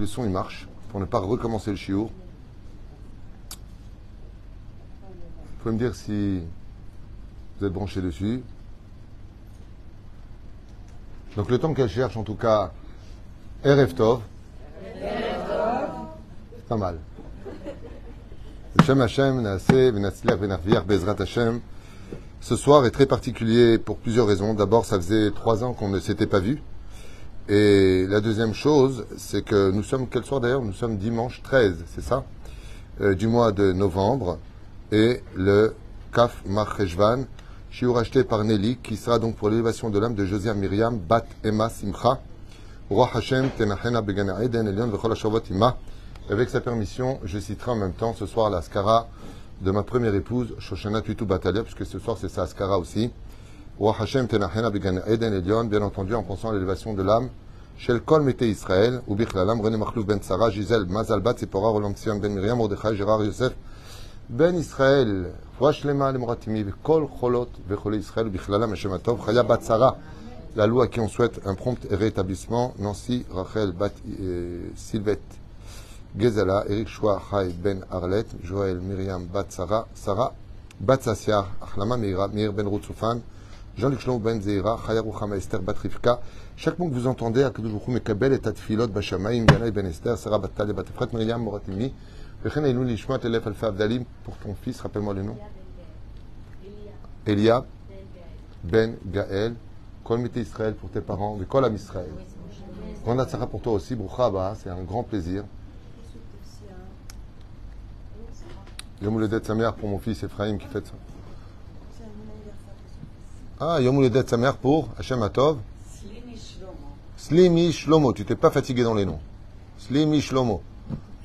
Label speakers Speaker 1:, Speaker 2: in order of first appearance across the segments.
Speaker 1: Le son il marche pour ne pas recommencer le chiour. Vous pouvez me dire si vous êtes branché dessus. Donc le temps qu'elle cherche, en tout cas, Erev Tov. C'est pas mal. Ce soir est très particulier pour plusieurs raisons. D'abord, ça faisait trois ans qu'on ne s'était pas vu. Et la deuxième chose, c'est que nous sommes, quel soir d'ailleurs? Nous sommes dimanche 13, c'est ça? Euh, Du mois de novembre. Et le Kaf Marcheshvan, shiur acheté par Nelly, qui sera donc pour l'élévation de l'âme de Josiah Myriam, Bat Emma Simcha, Roi Hashem, Tenachena Begana Eden, Elion. Avec sa permission, je citerai en même temps ce soir la Skara de ma première épouse, Shoshana Tutu Batalia, puisque ce soir c'est sa Skara aussi. Roi Hashem Tenachena Began Eden Elion, bien entendu en pensant à l'élévation de l'âme. Shel Kol Mete Israël, ou Bichlalam, René Machlouf Ben Sarah, Gisèle, Mazalbat, Zipporah, Roland Sion Ben Miriam, Mordechai, Gérard Yosef, Ben Israël, Washlema, Lemoratimi, Kol Cholot, Vechole Israël, Bichlalam, Hashem Atov, Chaya Bat Sarah, la loi à qui on souhaite un prompt rétablissement, Nancy, Rachel, Bat euh, Sylvette, Gezala, Eric Choua, Chai, Ben Arlet, Joël, Myriam, Bat Sarah, Sarah, Bat Sassiar, Achlama Meira, Mir Ben Routsoufan, Jean-Luc Shlom Ben Zeira, Chaya Ruchama Esther Bat Rivka. Chaque mot que vous entendez, Akadosh Baruch Mekabel et Tadfilot Bashamaim, Yanai Ben Esther, Sarah Bat Talia Bat Efrat, Myriam Moratimi, Vechen Elul Lishmat Elef Alfa Abdalim, pour ton fils, rappelle-moi le nom. Eliab Ben Gaël, Kol Israël pour tes parents, de Kol Am Israël. Grande Atzara pour toi aussi, Broucha Abba, c'est un grand plaisir. Yom Uledet Samer pour mon fils Ephraim qui fête ça. Ah, Yom Uledet Samer pour Hashem Atov. Slimi Shlomo, tu t'es pas fatigué dans les noms. Slimi Shlomo.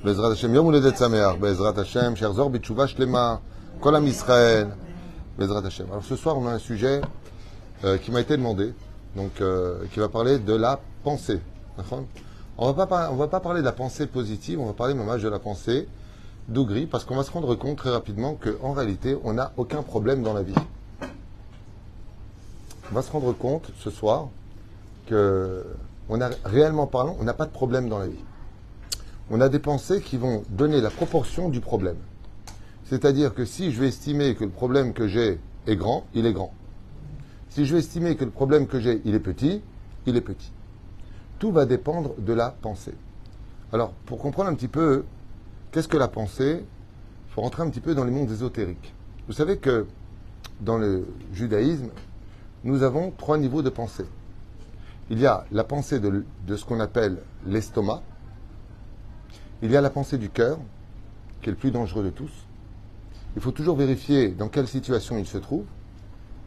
Speaker 1: Bezrat Hashem, Yom Uledet Samer, Bezrat Hashem, Sherzor Bitshuva Shlema, Kol Am Israël, Bezrat Hashem. Alors ce soir, on a un sujet euh, qui m'a été demandé, donc euh, qui va parler de la pensée. On va pas on va pas parler de la pensée positive, on va parler mamage de la pensée d'Ougri, parce qu'on va se rendre compte très rapidement qu'en réalité, on n'a aucun problème dans la vie. On va se rendre compte ce soir que on a réellement parlant, on n'a pas de problème dans la vie. On a des pensées qui vont donner la proportion du problème. C'est-à-dire que si je vais estimer que le problème que j'ai est grand, il est grand. Si je vais estimer que le problème que j'ai, il est petit, il est petit. Tout va dépendre de la pensée. Alors, pour comprendre un petit peu qu'est-ce que la pensée, il faut rentrer un petit peu dans les mondes ésotériques. Vous savez que dans le judaïsme, nous avons trois niveaux de pensée. Il y a la pensée de, ce qu'on appelle l'estomac. Il y a la pensée du cœur, qui est le plus dangereux de tous. Il faut toujours vérifier dans quelle situation il se trouve.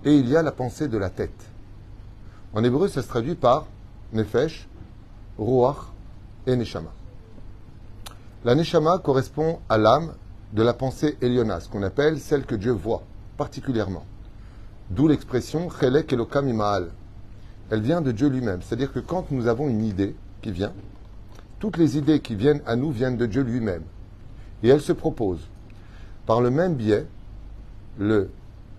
Speaker 1: Et il y a la pensée de la tête. En hébreu, ça se traduit par nefesh, ruach et neshama. La neshama correspond à l'âme de la pensée Eliona, ce qu'on appelle celle que Dieu voit particulièrement. D'où l'expression chelek elokam imaal. Elle vient de Dieu lui-même. C'est-à-dire que quand nous avons une idée qui vient, toutes les idées qui viennent à nous viennent de Dieu lui-même. Et elle se propose. Par le même biais, le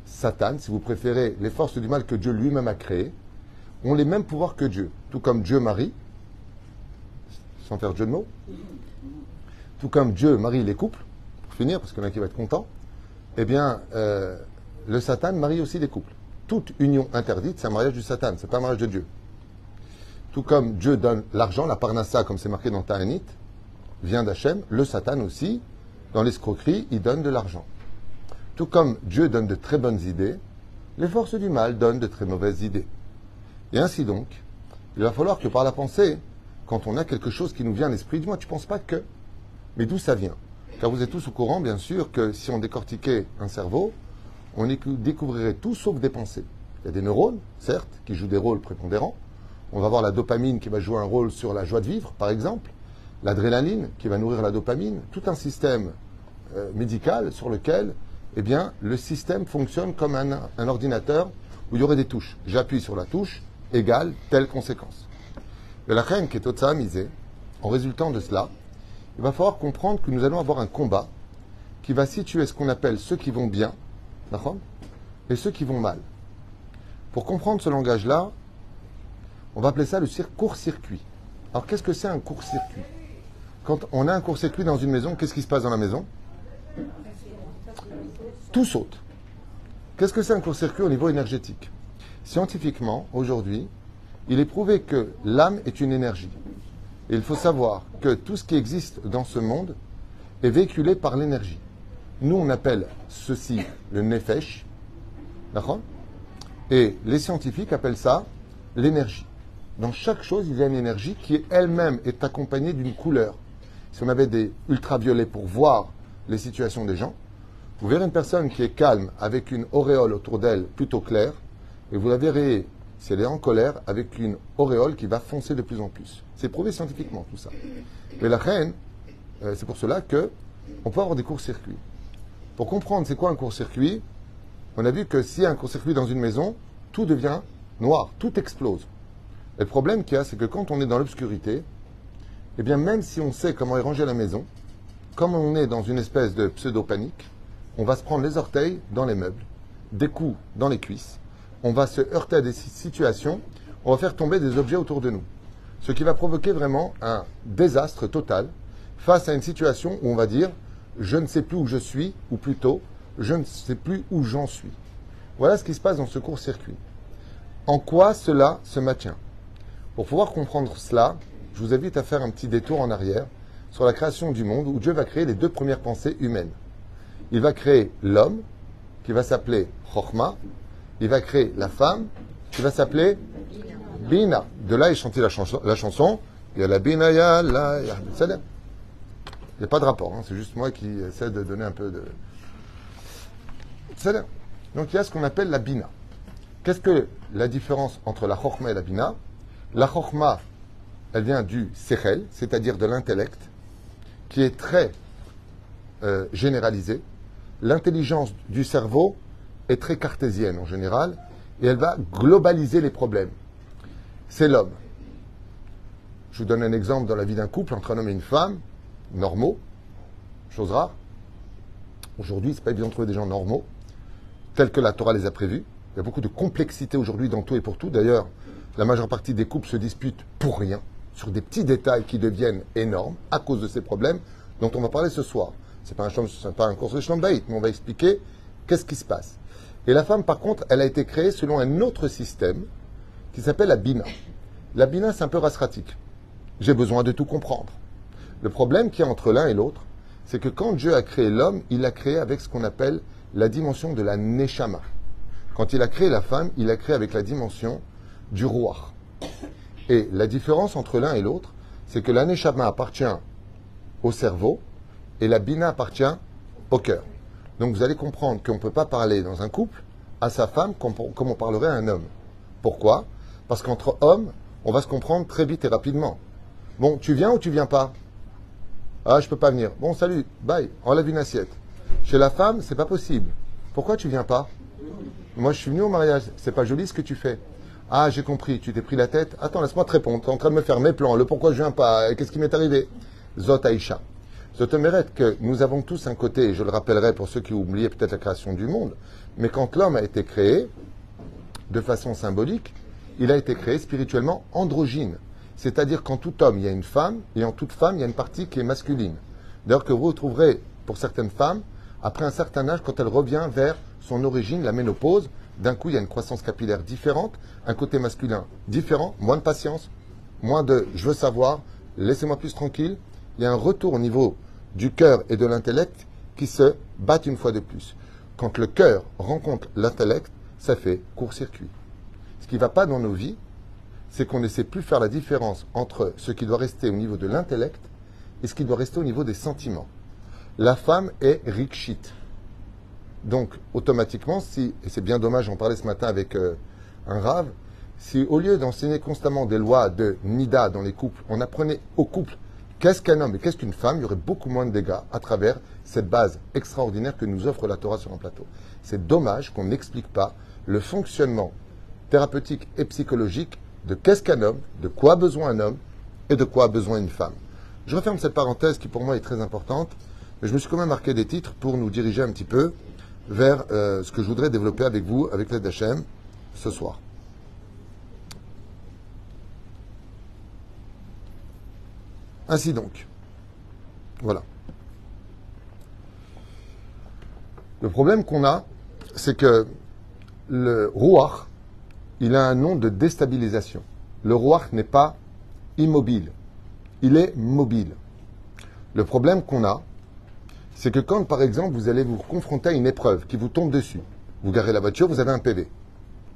Speaker 1: Satan, si vous préférez, les forces du mal que Dieu lui-même a créées, ont les mêmes pouvoirs que Dieu. Tout comme Dieu marie, sans faire jeu de mots, tout comme Dieu marie les couples, pour finir, parce qu'il y en a qui va être content, eh bien, euh, le Satan marie aussi les couples. Toute union interdite, c'est un mariage du Satan, c'est pas un mariage de Dieu. Tout comme Dieu donne l'argent, la parnassa, comme c'est marqué dans Ta'anit, vient d'Hachem, le Satan aussi, dans l'escroquerie, il donne de l'argent. Tout comme Dieu donne de très bonnes idées, les forces du mal donnent de très mauvaises idées. Et ainsi donc, il va falloir que par la pensée, quand on a quelque chose qui nous vient à l'esprit, dis-moi, tu ne penses pas que. Mais d'où ça vient? Car vous êtes tous au courant, bien sûr, que si on décortiquait un cerveau, on écou- découvrirait tout sauf des pensées. Il y a des neurones, certes, qui jouent des rôles prépondérants. On va voir la dopamine qui va jouer un rôle sur la joie de vivre, par exemple. L'adrénaline qui va nourrir la dopamine. Tout un système euh, médical sur lequel eh bien, le système fonctionne comme un, ordinateur où il y aurait des touches. J'appuie sur la touche, égale telle conséquence. Mais la reine qui est au misée, en résultant de cela, il va falloir comprendre que nous allons avoir un combat qui va situer ce qu'on appelle ceux qui vont bien, et ceux qui vont mal. Pour comprendre ce langage-là, on va appeler ça le cir- court-circuit. Alors qu'est-ce que c'est un court-circuit? Quand on a un court-circuit dans une maison, qu'est-ce qui se passe dans la maison? Tout saute. Qu'est-ce que c'est un court-circuit au niveau énergétique? Scientifiquement, aujourd'hui, il est prouvé que l'âme est une énergie. Et il faut savoir que tout ce qui existe dans ce monde est véhiculé par l'énergie. Nous, on appelle ceci le nefesh. D'accord? Et les scientifiques appellent ça l'énergie. Dans chaque chose, il y a une énergie qui elle-même est accompagnée d'une couleur. Si on avait des ultraviolets pour voir les situations des gens, vous verrez une personne qui est calme avec une auréole autour d'elle plutôt claire, et vous la verrez, si elle est en colère, avec une auréole qui va foncer de plus en plus. C'est prouvé scientifiquement tout ça. Mais la reine, euh, c'est pour cela que on peut avoir des courts-circuits. Pour comprendre c'est quoi un court-circuit, on a vu que s'il y a un court-circuit dans une maison, tout devient noir, tout explose. Et le problème qu'il y a, c'est que quand on est dans l'obscurité, eh bien, même si on sait comment est rangée la maison, comme on est dans une espèce de pseudo-panique, on va se prendre les orteils dans les meubles, des coups dans les cuisses, on va se heurter à des situations, on va faire tomber des objets autour de nous. Ce qui va provoquer vraiment un désastre total face à une situation où on va dire je ne sais plus où je suis, ou plutôt je ne sais plus où j'en suis. Voilà ce qui se passe dans ce court-circuit. En quoi cela se maintient? Pour pouvoir comprendre cela, je vous invite à faire un petit détour en arrière sur la création du monde où Dieu va créer les deux premières pensées humaines. Il va créer l'homme, qui va s'appeler Chochma, il va créer la femme, qui va s'appeler Bina. De là, il chantait la chanson, la chanson il y a la Bina. Il n'y a pas de rapport, hein, c'est juste moi qui essaie de donner un peu de... Donc il y a ce qu'on appelle la Bina. Qu'est-ce que la différence entre la Chochma et la Bina? La Chochma, elle vient du sechel, c'est-à-dire de l'intellect, qui est très euh, généralisé. L'intelligence du cerveau est très cartésienne en général, et elle va globaliser les problèmes. C'est l'homme. Je vous donne un exemple dans la vie d'un couple entre un homme et une femme, normaux, chose rare. Aujourd'hui, c'est pas évident de trouver des gens normaux, tels que la Torah les a prévus. Il y a beaucoup de complexité aujourd'hui dans tout et pour tout. D'ailleurs, la majeure partie des couples se disputent pour rien sur des petits détails qui deviennent énormes à cause de ces problèmes dont on va parler ce soir. Ce n'est pas, un, pas un cours de Shlambaït, mais on va expliquer qu'est-ce qui se passe. Et la femme, par contre, elle a été créée selon un autre système qui s'appelle la Bina. La Bina, c'est un peu rasratique. J'ai besoin de tout comprendre. Le problème qu'il y a entre l'un et l'autre, c'est que quand Dieu a créé l'homme, il l'a créé avec ce qu'on appelle la dimension de la Neshama. Quand il a créé la femme, il l'a créé avec la dimension du roi. Et la différence entre l'un et l'autre, c'est que l'aneshama appartient au cerveau et la bina appartient au cœur. Donc vous allez comprendre qu'on ne peut pas parler dans un couple à sa femme comme, on parlerait à un homme. Pourquoi? Parce qu'entre hommes, on va se comprendre très vite et rapidement. Bon, tu viens ou tu viens pas? Ah, je peux pas venir. Bon, salut, bye, enlève une assiette. Chez la femme, c'est pas possible. Pourquoi tu viens pas Moi, je suis venu au mariage. C'est pas joli ce que tu fais. Ah, j'ai compris, tu t'es pris la tête. Attends, laisse-moi te répondre. Tu es en train de me faire mes plans, le pourquoi je viens pas, qu'est-ce qui m'est arrivé. Zot Aïcha. Zot que nous avons tous un côté, et je le rappellerai pour ceux qui oubliaient peut-être la création du monde, mais quand l'homme a été créé, de façon symbolique, il a été créé spirituellement androgyne. C'est-à-dire qu'en tout homme, il y a une femme, et en toute femme, il y a une partie qui est masculine. D'ailleurs, que vous retrouverez pour certaines femmes, après un certain âge, quand elle revient vers son origine, la ménopause, d'un coup, il y a une croissance capillaire différente, un côté masculin différent, moins de patience, moins de je veux savoir, laissez-moi plus tranquille. Il y a un retour au niveau du cœur et de l'intellect qui se battent une fois de plus. Quand le cœur rencontre l'intellect, ça fait court-circuit. Ce qui ne va pas dans nos vies, c'est qu'on ne sait plus faire la différence entre ce qui doit rester au niveau de l'intellect et ce qui doit rester au niveau des sentiments. La femme est rikshit. Donc, automatiquement, si, et c'est bien dommage, j'en parlais ce matin avec euh, un rave, si au lieu d'enseigner constamment des lois de Nida dans les couples, on apprenait au couple qu'est-ce qu'un homme et qu'est-ce qu'une femme, il y aurait beaucoup moins de dégâts à travers cette base extraordinaire que nous offre la Torah sur un plateau. C'est dommage qu'on n'explique pas le fonctionnement thérapeutique et psychologique de qu'est-ce qu'un homme, de quoi a besoin un homme et de quoi a besoin une femme. Je referme cette parenthèse qui pour moi est très importante, mais je me suis quand même marqué des titres pour nous diriger un petit peu vers euh, ce que je voudrais développer avec vous, avec l'aide d'Hachem, ce soir. Ainsi donc, Voilà. Le problème qu'on a, c'est que le rouach, il a un nom de déstabilisation. Le rouach n'est pas immobile, il est mobile. Le problème qu'on a, c'est que quand, par exemple, vous allez vous confronter à une épreuve qui vous tombe dessus, vous garez la voiture, vous avez un PV.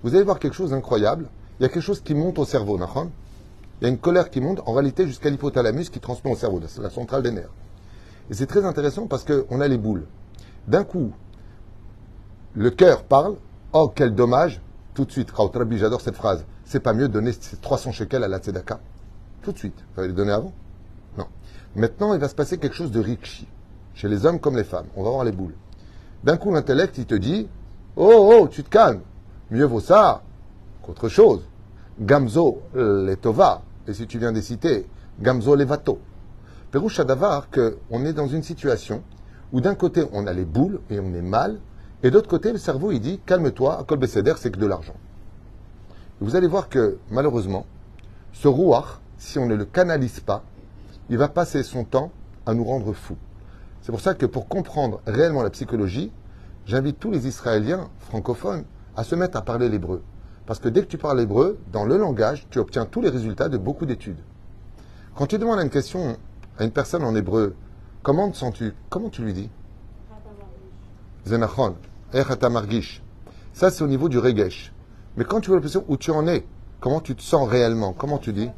Speaker 1: Vous allez voir quelque chose d'incroyable. Il y a quelque chose qui monte au cerveau. Il y a une colère qui monte, en réalité, jusqu'à l'hypothalamus qui transmet au cerveau, la centrale des nerfs. Et c'est très intéressant parce qu'on a les boules. D'un coup, le cœur parle, oh quel dommage, tout de suite, Raotrabi, j'adore cette phrase, c'est pas mieux de donner ces 300 shekels à la tzedaka Tout de suite, vous fallait les donner avant? Non. Maintenant, il va se passer quelque chose de rikshi, chez les hommes comme les femmes. On va voir les boules. D'un coup, l'intellect, il te dit, oh, oh, tu te calmes, mieux vaut ça qu'autre chose. Gamzo letova, et si tu viens des cités, Gamzo levato. Pérouche Davar qu'on est dans une situation où d'un côté on a les boules et on est mal, et d'autre côté le cerveau il dit calme-toi, Kol Besséder c'est que de l'argent. Vous allez voir que malheureusement, ce rouar, si on ne le canalise pas, il va passer son temps à nous rendre fous. C'est pour ça que pour comprendre réellement la psychologie, j'invite tous les Israéliens francophones à se mettre à parler l'hébreu. Parce que dès que tu parles hébreu, dans le langage, tu obtiens tous les résultats de beaucoup d'études. Quand tu demandes une question à une personne en hébreu, comment te sens-tu? Comment tu lui dis? Zenachon. Ça, c'est au niveau du regesh. Mais quand tu veux la question où tu en es, comment tu te sens réellement? Comment tu dis?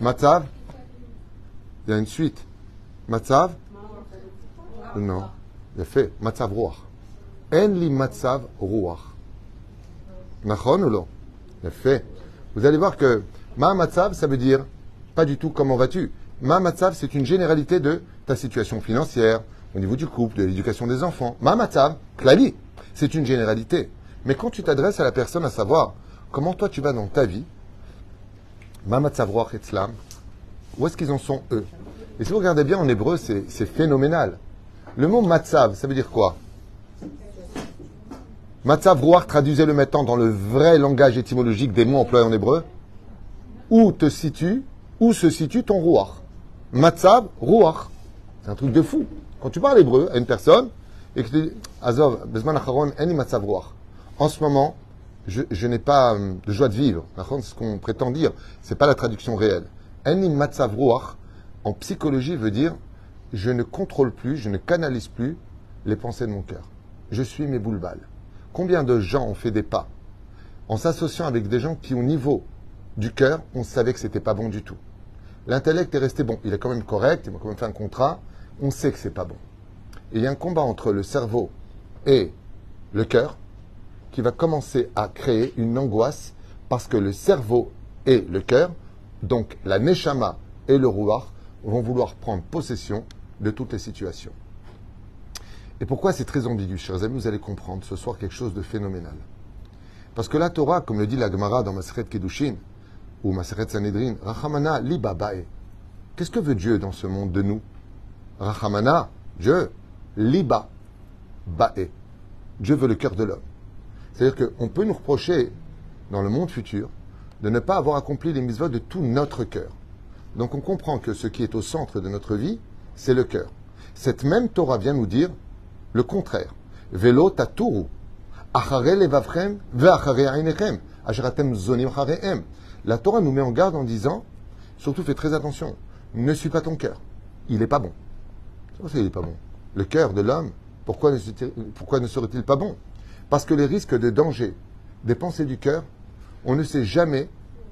Speaker 1: Matzav? Il y a une suite. Matzav? Non. Il a fait Matzav Ruach. En li Matzav Ruach. Nachon ou non? Il a fait. Vous allez voir que Ma Matzav, ça veut dire pas du tout comment vas-tu. Ma matzav, c'est une généralité de ta situation financière, au niveau du couple, de l'éducation des enfants. Ma matzav, klali, c'est une généralité. Mais quand tu t'adresses à la personne à savoir comment toi tu vas dans ta vie, ma matzav etzlam, où est-ce qu'ils en sont eux? Et si vous regardez bien en hébreu, c'est phénoménal. Le mot matzav, ça veut dire quoi? Matzav roach, traduisez-le maintenant dans le vrai langage étymologique des mots employés en hébreu. Où te situe, où se situe ton rouar Matzav, Ruach. C'est un truc de fou. Quand tu parles hébreu à une personne et que tu dis Azov. En ce moment, je, n'ai pas euh, de joie de vivre. C'est ce qu'on prétend dire. C'est pas la traduction réelle. Eni en psychologie, veut dire je ne contrôle plus, je ne canalise plus les pensées de mon cœur. Je suis mes boules-balles. Combien de gens ont fait des pas en s'associant avec des gens qui, au niveau du cœur, on savait que c'était pas bon du tout? L'intellect est resté bon. Il est quand même correct, il m'a quand même fait un contrat. On sait que c'est pas bon. il y a un combat entre le cerveau et le cœur qui va commencer à créer une angoisse parce que le cerveau et le cœur, donc la neshama et le rouar, vont vouloir prendre possession de toutes les situations. Et pourquoi c'est très ambigu, chers amis Vous allez comprendre ce soir quelque chose de phénoménal. Parce que la Torah, comme le dit la Gemara dans Maseret Kedushin, ou Maseret Sanhedrin, Rachamana li Qu'est-ce que veut Dieu dans ce monde de nous? Rachamana, Dieu, liba bae. Dieu veut le cœur de l'homme. C'est-à-dire qu'on peut nous reprocher, dans le monde futur, de ne pas avoir accompli les mitzvot de tout notre cœur. Donc on comprend que ce qui est au centre de notre vie, c'est le cœur. Cette même Torah vient nous dire le contraire. Velo taturu. Achare. La Torah nous met en garde en disant, surtout fais très attention, ne suis pas ton cœur. Il n'est pas bon. C'est il n'est pas bon. Le cœur de l'homme, pourquoi ne, pourquoi ne serait-il pas bon? Parce que les risques de danger des pensées du cœur, on ne sait jamais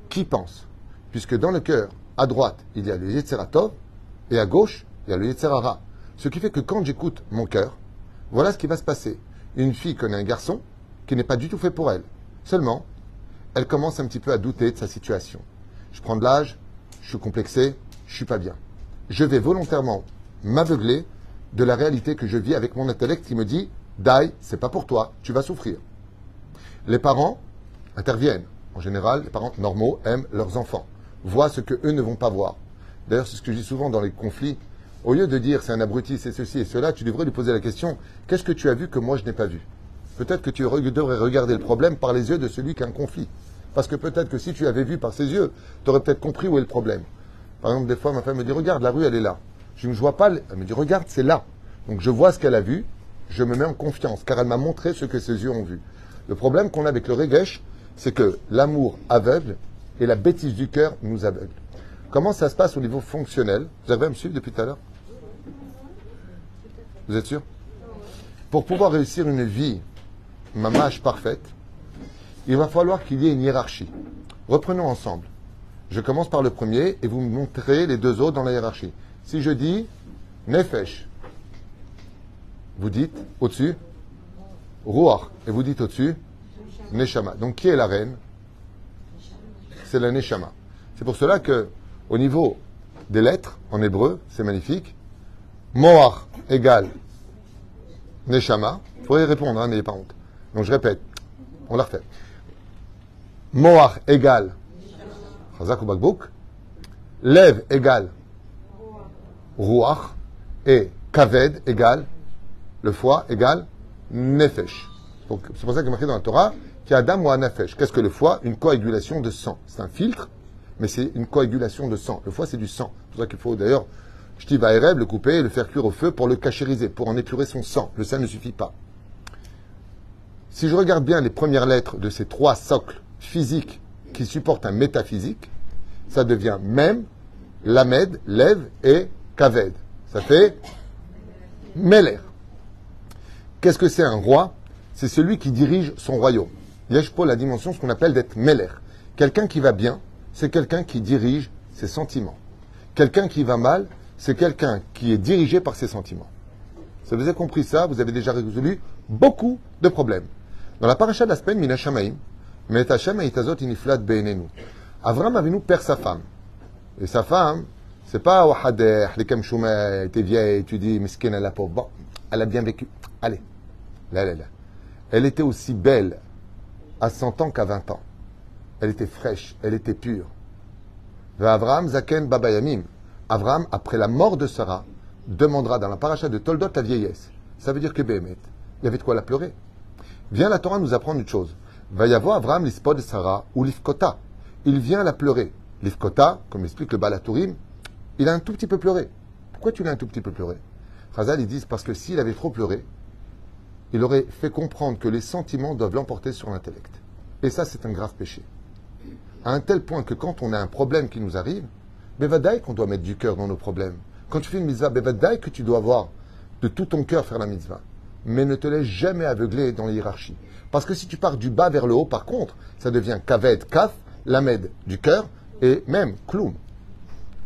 Speaker 1: qui pense. Puisque dans le cœur, à droite, il y a le Yetzeratov, et à gauche, il y a le Yetzerara. Ce qui fait que quand j'écoute mon cœur, voilà ce qui va se passer. Une fille connaît un garçon qui n'est pas du tout fait pour elle. Seulement, elle commence un petit peu à douter de sa situation. Je prends de l'âge, je suis complexé, je suis pas bien. Je vais volontairement m'aveugler de la réalité que je vis avec mon intellect qui me dit Dai, c'est pas pour toi, tu vas souffrir. Les parents interviennent. En général, les parents normaux aiment leurs enfants, voient ce que eux ne vont pas voir. D'ailleurs, c'est ce que je dis souvent dans les conflits. Au lieu de dire c'est un abruti, c'est ceci et cela, tu devrais lui poser la question qu'est-ce que tu as vu que moi je n'ai pas vu? Peut-être que tu devrais regarder le problème par les yeux de celui qui a un conflit. Parce que peut-être que si tu avais vu par ses yeux, tu aurais peut-être compris où est le problème. Par exemple, des fois, ma femme me dit Regarde, la rue, elle est là. Je ne vois pas. Elle me dit Regarde, c'est là. Donc je vois ce qu'elle a vu, je me mets en confiance, car elle m'a montré ce que ses yeux ont vu. Le problème qu'on a avec le regesh, c'est que l'amour aveugle et la bêtise du cœur nous aveuglent. Comment ça se passe au niveau fonctionnel? Vous arrivez à me suivre depuis tout à l'heure? Vous êtes sûr? Pour pouvoir réussir une vie mamache parfaite, il va falloir qu'il y ait une hiérarchie. Reprenons ensemble. Je commence par le premier et vous me montrez les deux autres dans la hiérarchie. Si je dis Nefesh, vous dites au-dessus Ruach, et vous dites au-dessus Neshama. Donc qui est la reine? C'est la Neshama. C'est pour cela que, au niveau des lettres, en hébreu, c'est magnifique. Moach égale Neshama. Il faudrait répondre, hein, n'ayez pas honte. Donc je répète, on la refait. Moach égale Chazak ou égale Ruach. Et Kaved égale le foie égale Nefesh. Donc c'est pour ça qu'il est marqué dans la Torah qu'il y a Adam ou Nefesh. Qu'est-ce que le foie? Une coagulation de sang. C'est un filtre, mais c'est une coagulation de sang. Le foie, c'est du sang. C'est pour ça qu'il faut d'ailleurs, Shtiv Aereb, le couper et le faire cuire au feu pour le cachériser, pour en épurer son sang. Le sang ne suffit pas. Si je regarde bien les premières lettres de ces trois socles physiques qui supportent un métaphysique, ça devient même, Lamed, Lev et Kaved. Ça fait Meler. Qu'est-ce que c'est un roi? C'est celui qui dirige son royaume. pas la dimension, ce qu'on appelle d'être Meler. Quelqu'un qui va bien, c'est quelqu'un qui dirige ses sentiments. Quelqu'un qui va mal, c'est quelqu'un qui est dirigé par ses sentiments. Si vous avez compris ça, vous avez déjà résolu beaucoup de problèmes. Dans la paracha de la semaine, Mina Shamaim, Iniflat Be'enenu. Avram Avinu perd sa femme. Et sa femme, c'est pas Wahadeh, les Shuma, t'es vieille, tu dis, elle a pauvre. Bon, elle a bien vécu. Allez. Là, là, là. Elle était aussi belle à 100 ans qu'à 20 ans. Elle était fraîche, elle était pure. Avram Zaken Babayamim. Avram, après la mort de Sarah, demandera dans la paracha de Toldot la vieillesse. Ça veut dire que Béhémet, il y avait de quoi la pleurer. Vient la Torah nous apprendre une chose. Va y avoir Avram l'ispod Sarah ou l'ifkota. Il vient la pleurer. L'ifkota, comme explique le Balatourim, il a un tout petit peu pleuré. Pourquoi tu l'as un tout petit peu pleuré? Chazal, ils disent parce que s'il avait trop pleuré, il aurait fait comprendre que les sentiments doivent l'emporter sur l'intellect. Et ça, c'est un grave péché. À un tel point que quand on a un problème qui nous arrive, Bevadaï qu'on doit mettre du cœur dans nos problèmes. Quand tu fais une mitzvah, Bevadaï que tu dois avoir de tout ton cœur faire la mitzvah mais ne te laisse jamais aveugler dans les hiérarchies. Parce que si tu pars du bas vers le haut, par contre, ça devient kaved, kaf, lamed du cœur, et même kloum.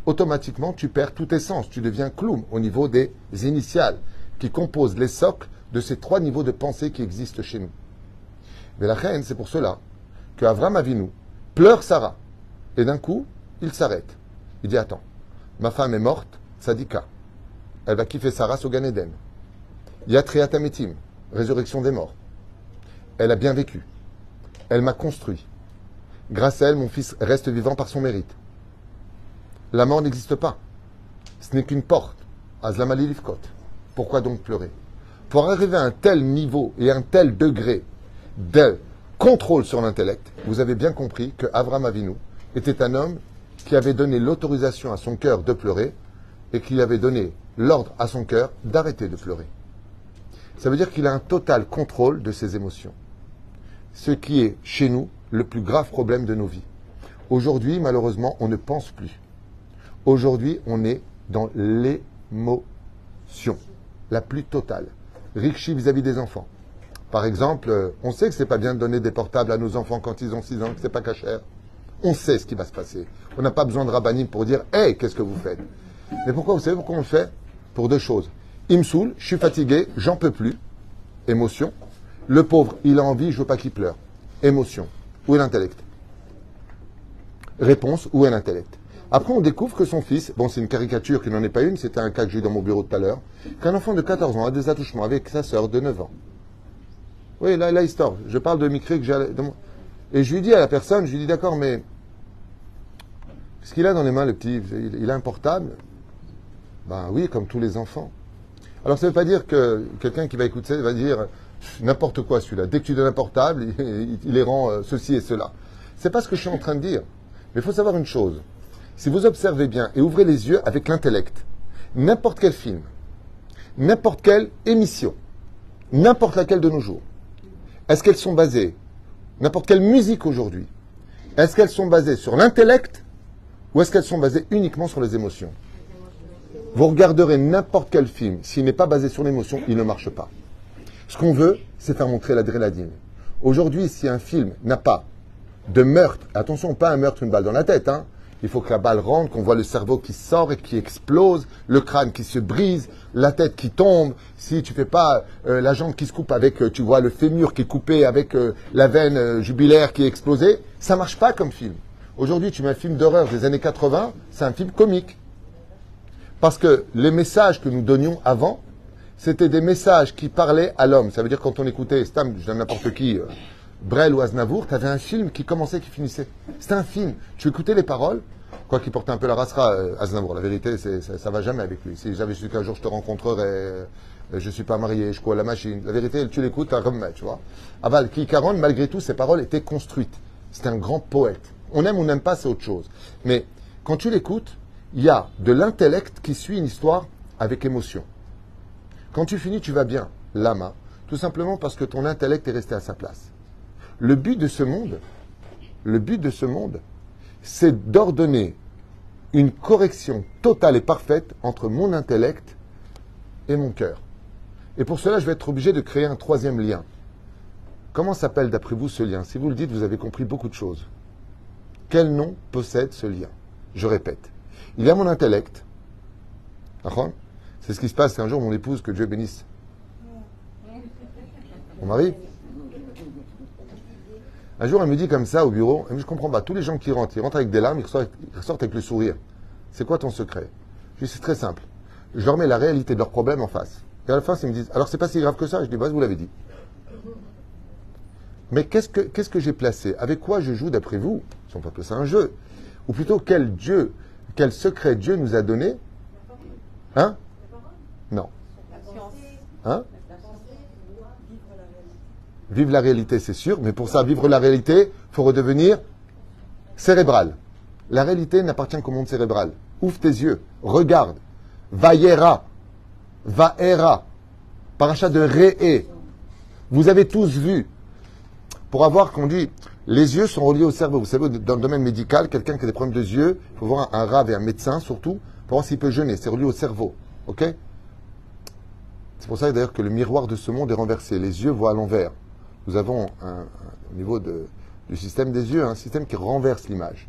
Speaker 1: Automatiquement, tu perds tout essence, tu deviens kloum au niveau des initiales qui composent les socles de ces trois niveaux de pensée qui existent chez nous. Mais la reine, c'est pour cela que Avram Avinu pleure Sarah. Et d'un coup, il s'arrête. Il dit Attends, ma femme est morte, Sadika. Elle va kiffer Sarah au Gan Eden. Yatriatametim, résurrection des morts. Elle a bien vécu. Elle m'a construit. Grâce à elle, mon fils reste vivant par son mérite. La mort n'existe pas. Ce n'est qu'une porte. Pourquoi donc pleurer? Pour arriver à un tel niveau et un tel degré de contrôle sur l'intellect, vous avez bien compris que Avram Avinu était un homme qui avait donné l'autorisation à son cœur de pleurer et qui avait donné l'ordre à son cœur d'arrêter de pleurer. Ça veut dire qu'il a un total contrôle de ses émotions. Ce qui est, chez nous, le plus grave problème de nos vies. Aujourd'hui, malheureusement, on ne pense plus. Aujourd'hui, on est dans l'émotion la plus totale. Rikshi vis-à-vis des enfants. Par exemple, euh, on sait que c'est pas bien de donner des portables à nos enfants quand ils ont 6 ans, que c'est pas cachère. On sait ce qui va se passer. On n'a pas besoin de rabbinim pour dire Hé, qu'est-ce que vous faites? Mais pourquoi Vous savez pourquoi on le fait? Pour deux choses. Il me saoule, je suis fatigué, j'en peux plus. Émotion. Le pauvre, il a envie, je veux pas qu'il pleure. Émotion. Où est l'intellect? Réponse, où est l'intellect? Après, on découvre que son fils, bon, c'est une caricature qui n'en est pas une, c'était un cas que j'ai eu dans mon bureau tout à l'heure, qu'un enfant de 14 ans a des attouchements avec sa sœur de 9 ans. Oui, là, là, histoire. Je parle de Micré que j'ai. Et je lui dis à la personne, je lui dis d'accord, mais. ce qu'il a dans les mains, le petit Il a un portable Ben oui, comme tous les enfants. Alors ça ne veut pas dire que quelqu'un qui va écouter va dire n'importe quoi celui-là. Dès que tu donnes un portable, il, les rend euh, ceci et cela. C'est pas ce que je suis en train de dire. Mais il faut savoir une chose. Si vous observez bien et ouvrez les yeux avec l'intellect, n'importe quel film, n'importe quelle émission, n'importe laquelle de nos jours, est-ce qu'elles sont basées, n'importe quelle musique aujourd'hui, est-ce qu'elles sont basées sur l'intellect ou est-ce qu'elles sont basées uniquement sur les émotions? Vous regarderez n'importe quel film, s'il n'est pas basé sur l'émotion, il ne marche pas. Ce qu'on veut, c'est faire montrer l'adrénaline. Aujourd'hui, si un film n'a pas de meurtre, attention, pas un meurtre, une balle dans la tête, hein, il faut que la balle rentre, qu'on voit le cerveau qui sort et qui explose, le crâne qui se brise, la tête qui tombe. Si tu fais pas euh, la jambe qui se coupe avec, euh, tu vois, le fémur qui est coupé avec euh, la veine jubilaire qui est explosée, ça marche pas comme film. Aujourd'hui, tu mets un film d'horreur des années 80, c'est un film comique. Parce que les messages que nous donnions avant, c'était des messages qui parlaient à l'homme. Ça veut dire quand on écoutait, Stam, je donne n'importe qui, Brel ou Aznavour, tu avais un film qui commençait, qui finissait. C'était un film. Tu écoutais les paroles, quoi qu'il portait un peu la rasera, euh, Aznavour. La vérité, ça, ça va jamais avec lui. Si j'avais su qu'un jour je te rencontrerais, euh, je suis pas marié, je crois la machine. La vérité, tu l'écoutes, un remède, tu vois. Aval, qui Caron, malgré tout, ses paroles étaient construites. C'était un grand poète. On aime ou n'aime pas, c'est autre chose. Mais quand tu l'écoutes, il y a de l'intellect qui suit une histoire avec émotion. Quand tu finis, tu vas bien, lama, tout simplement parce que ton intellect est resté à sa place. Le but de ce monde, le but de ce monde, c'est d'ordonner une correction totale et parfaite entre mon intellect et mon cœur. Et pour cela, je vais être obligé de créer un troisième lien. Comment s'appelle d'après vous ce lien? Si vous le dites, vous avez compris beaucoup de choses. Quel nom possède ce lien? Je répète. Il y a mon intellect. C'est ce qui se passe. Un jour mon épouse, que Dieu bénisse. Mon mari un jour, elle me dit comme ça au bureau, elle me dit, je comprends pas, tous les gens qui rentrent, ils rentrent avec des larmes, ils ressortent, avec le sourire. C'est quoi ton secret? Je dis, c'est très simple. Je leur mets la réalité de leurs problèmes en face. Et à la fin, ils me disent, alors c'est pas si grave que ça? Je dis, bah, vous l'avez dit. Mais qu'est-ce que, qu'est-ce que j'ai placé? Avec quoi je joue d'après vous? Si on peut appeler ça un jeu. Ou plutôt, quel Dieu, quel secret Dieu nous a donné? Hein? Non. Hein? Vivre la réalité, c'est sûr, mais pour ça, vivre la réalité, il faut redevenir cérébral. La réalité n'appartient qu'au monde cérébral. Ouvre tes yeux, regarde. Vaïera, vaera, parachat de Réé. Vous avez tous vu. Pour avoir qu'on dit, les yeux sont reliés au cerveau. Vous savez, dans le domaine médical, quelqu'un qui a des problèmes de yeux, il faut voir un, un rave et un médecin surtout, pour voir s'il peut jeûner. C'est relié au cerveau. OK? C'est pour ça d'ailleurs que le miroir de ce monde est renversé. Les yeux voient à l'envers nous avons au niveau du système des yeux un système qui renverse l'image.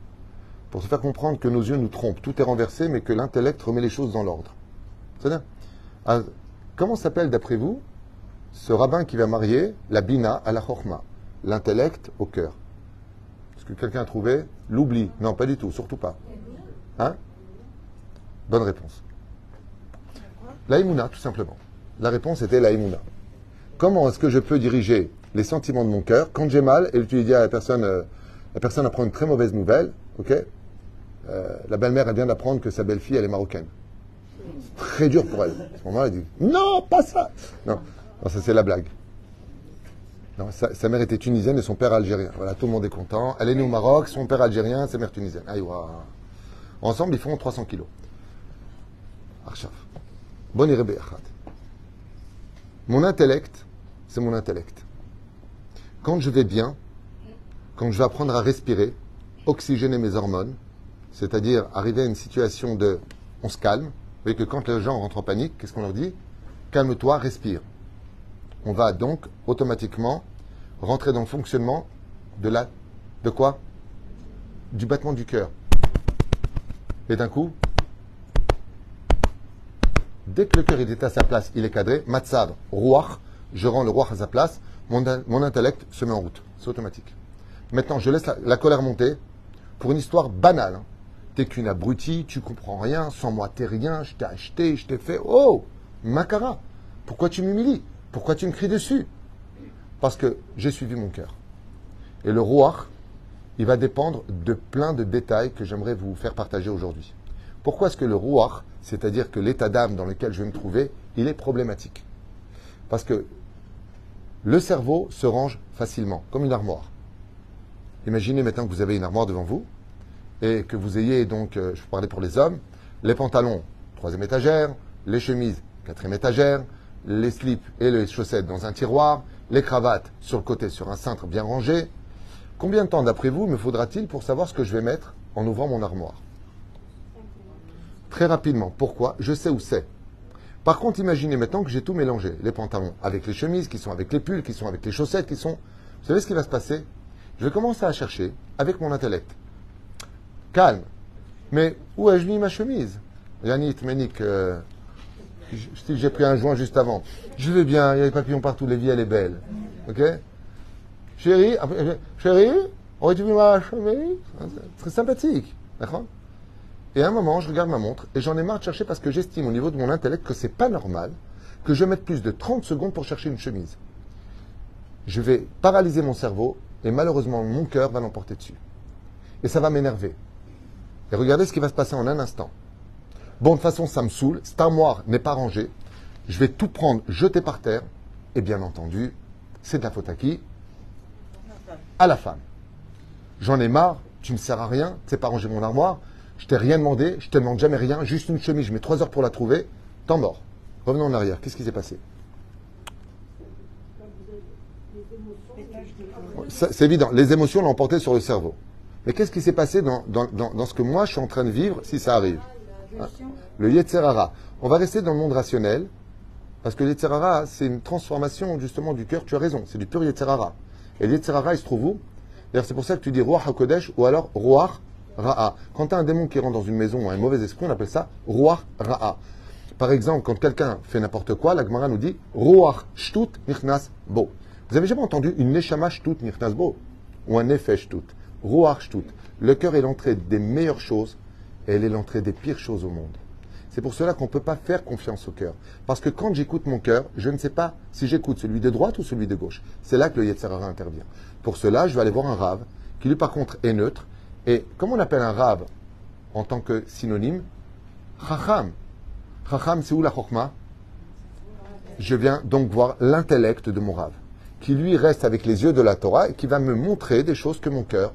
Speaker 1: Pour se faire comprendre que nos yeux nous trompent. Tout est renversé, mais que l'intellect remet les choses dans l'ordre. C'est bien. Ah, comment s'appelle, d'après vous, ce rabbin qui va marier la bina à la chorma L'intellect au cœur? Est-ce que quelqu'un a trouvé? L'oubli. Non, pas du tout, surtout pas. Hein? Bonne réponse. La tout simplement. La réponse était la Comment est-ce que je peux diriger les sentiments de mon cœur. Quand j'ai mal, et tu dis à la personne, euh, la personne apprend une très mauvaise nouvelle, ok euh, La belle-mère, elle vient d'apprendre que sa belle-fille, elle est marocaine. Très dur pour elle. À ce moment-là, elle dit Non, pas ça Non, ça c'est la blague. Sa, mère était tunisienne et son père algérien. Voilà, tout le monde est content. Elle est née au Maroc, son père algérien, sa mère tunisienne. Ensemble, ils font 300 kilos. Archaf. Bon Mon intellect, c'est mon intellect. Quand je vais bien, quand je vais apprendre à respirer, oxygéner mes hormones, c'est-à-dire arriver à une situation de on se calme. Voyez que quand les gens rentrent en panique, qu'est-ce qu'on leur dit Calme-toi, respire. On va donc automatiquement rentrer dans le fonctionnement de la de quoi? Du battement du cœur. Et d'un coup, dès que le cœur est à sa place, il est cadré, matzad, roi, je rends le roi à sa place, mon, intellect se met en route. C'est automatique. Maintenant, je laisse la, colère monter pour une histoire banale. Hein. T'es qu'une abrutie, tu comprends rien, sans moi t'es rien, je t'ai acheté, je t'ai fait. Oh Macara Pourquoi tu m'humilies? Pourquoi tu me cries dessus? Parce que j'ai suivi mon cœur. Et le roi, il va dépendre de plein de détails que j'aimerais vous faire partager aujourd'hui. Pourquoi est-ce que le roi, c'est-à-dire que l'état d'âme dans lequel je vais me trouver, il est problématique? Parce que le cerveau se range facilement, comme une armoire. Imaginez maintenant que vous avez une armoire devant vous et que vous ayez donc, euh, je vais parler pour les hommes, les pantalons troisième étagère, les chemises, quatrième étagère, les slips et les chaussettes dans un tiroir, les cravates sur le côté sur un cintre bien rangé. Combien de temps, d'après vous, me faudra-t-il pour savoir ce que je vais mettre en ouvrant mon armoire? Très rapidement. Pourquoi? Je sais où c'est. Par contre, imaginez maintenant que j'ai tout mélangé. Les pantalons avec les chemises, qui sont avec les pulls, qui sont avec les chaussettes, qui sont... Vous savez ce qui va se passer? Je vais commencer à chercher avec mon intellect. Calme. Mais où ai-je mis ma chemise? Yannick, Ménic, euh, j'ai pris un joint juste avant. Je vais bien, il y a des papillons partout, les vie, elle est belle. Ok? Chérie, chérie, aurais-tu vu ma chemise? Très sympathique. D'accord? Et à un moment, je regarde ma montre et j'en ai marre de chercher parce que j'estime au niveau de mon intellect que c'est pas normal que je mette plus de 30 secondes pour chercher une chemise. Je vais paralyser mon cerveau et malheureusement mon cœur va l'emporter dessus. Et ça va m'énerver. Et regardez ce qui va se passer en un instant. Bon, de toute façon, ça me saoule. Cette armoire n'est pas rangée. Je vais tout prendre, jeter par terre. Et bien entendu, c'est de la faute à qui? À la femme. J'en ai marre. Tu me sers à rien. Tu sais pas ranger mon armoire. Je t'ai rien demandé, je te demande jamais rien, juste une chemise, je mets trois heures pour la trouver, temps mort. Revenons en arrière, qu'est-ce qui s'est passé? C'est évident, les émotions l'ont emporté sur le cerveau. Mais qu'est-ce qui s'est passé dans, ce que moi je suis en train de vivre si ça arrive? Hein Le Yetzerara. On va rester dans le monde rationnel, parce que le Yetzerara, c'est une transformation justement du cœur, tu as raison, c'est du pur Yetzerara. Et le Yetzerara, il se trouve où? D'ailleurs, c'est pour ça que tu dis Roi HaKodesh ou alors Roi Quand tu as un démon qui rentre dans une maison ou un mauvais esprit, on appelle ça Roi Ra'a. Par exemple, quand quelqu'un fait n'importe quoi, la Gemara nous dit Ruach Shtut Nichnas Bo. Vous avez jamais entendu une Neshama Shtut Nichnas Bo? Ou un Nefesh Shtut Ruach Shtut. Le cœur est l'entrée des meilleures choses et elle est l'entrée des pires choses au monde. C'est pour cela qu'on ne peut pas faire confiance au cœur. Parce que quand j'écoute mon cœur, je ne sais pas si j'écoute celui de droite ou celui de gauche. C'est là que le Yetzirara intervient. Pour cela, je vais aller voir un rave, qui lui par contre est neutre, et comment on appelle un rave en tant que synonyme Chacham. Chacham, c'est où la chokma? Je viens donc voir l'intellect de mon rave, qui lui reste avec les yeux de la Torah et qui va me montrer des choses que mon cœur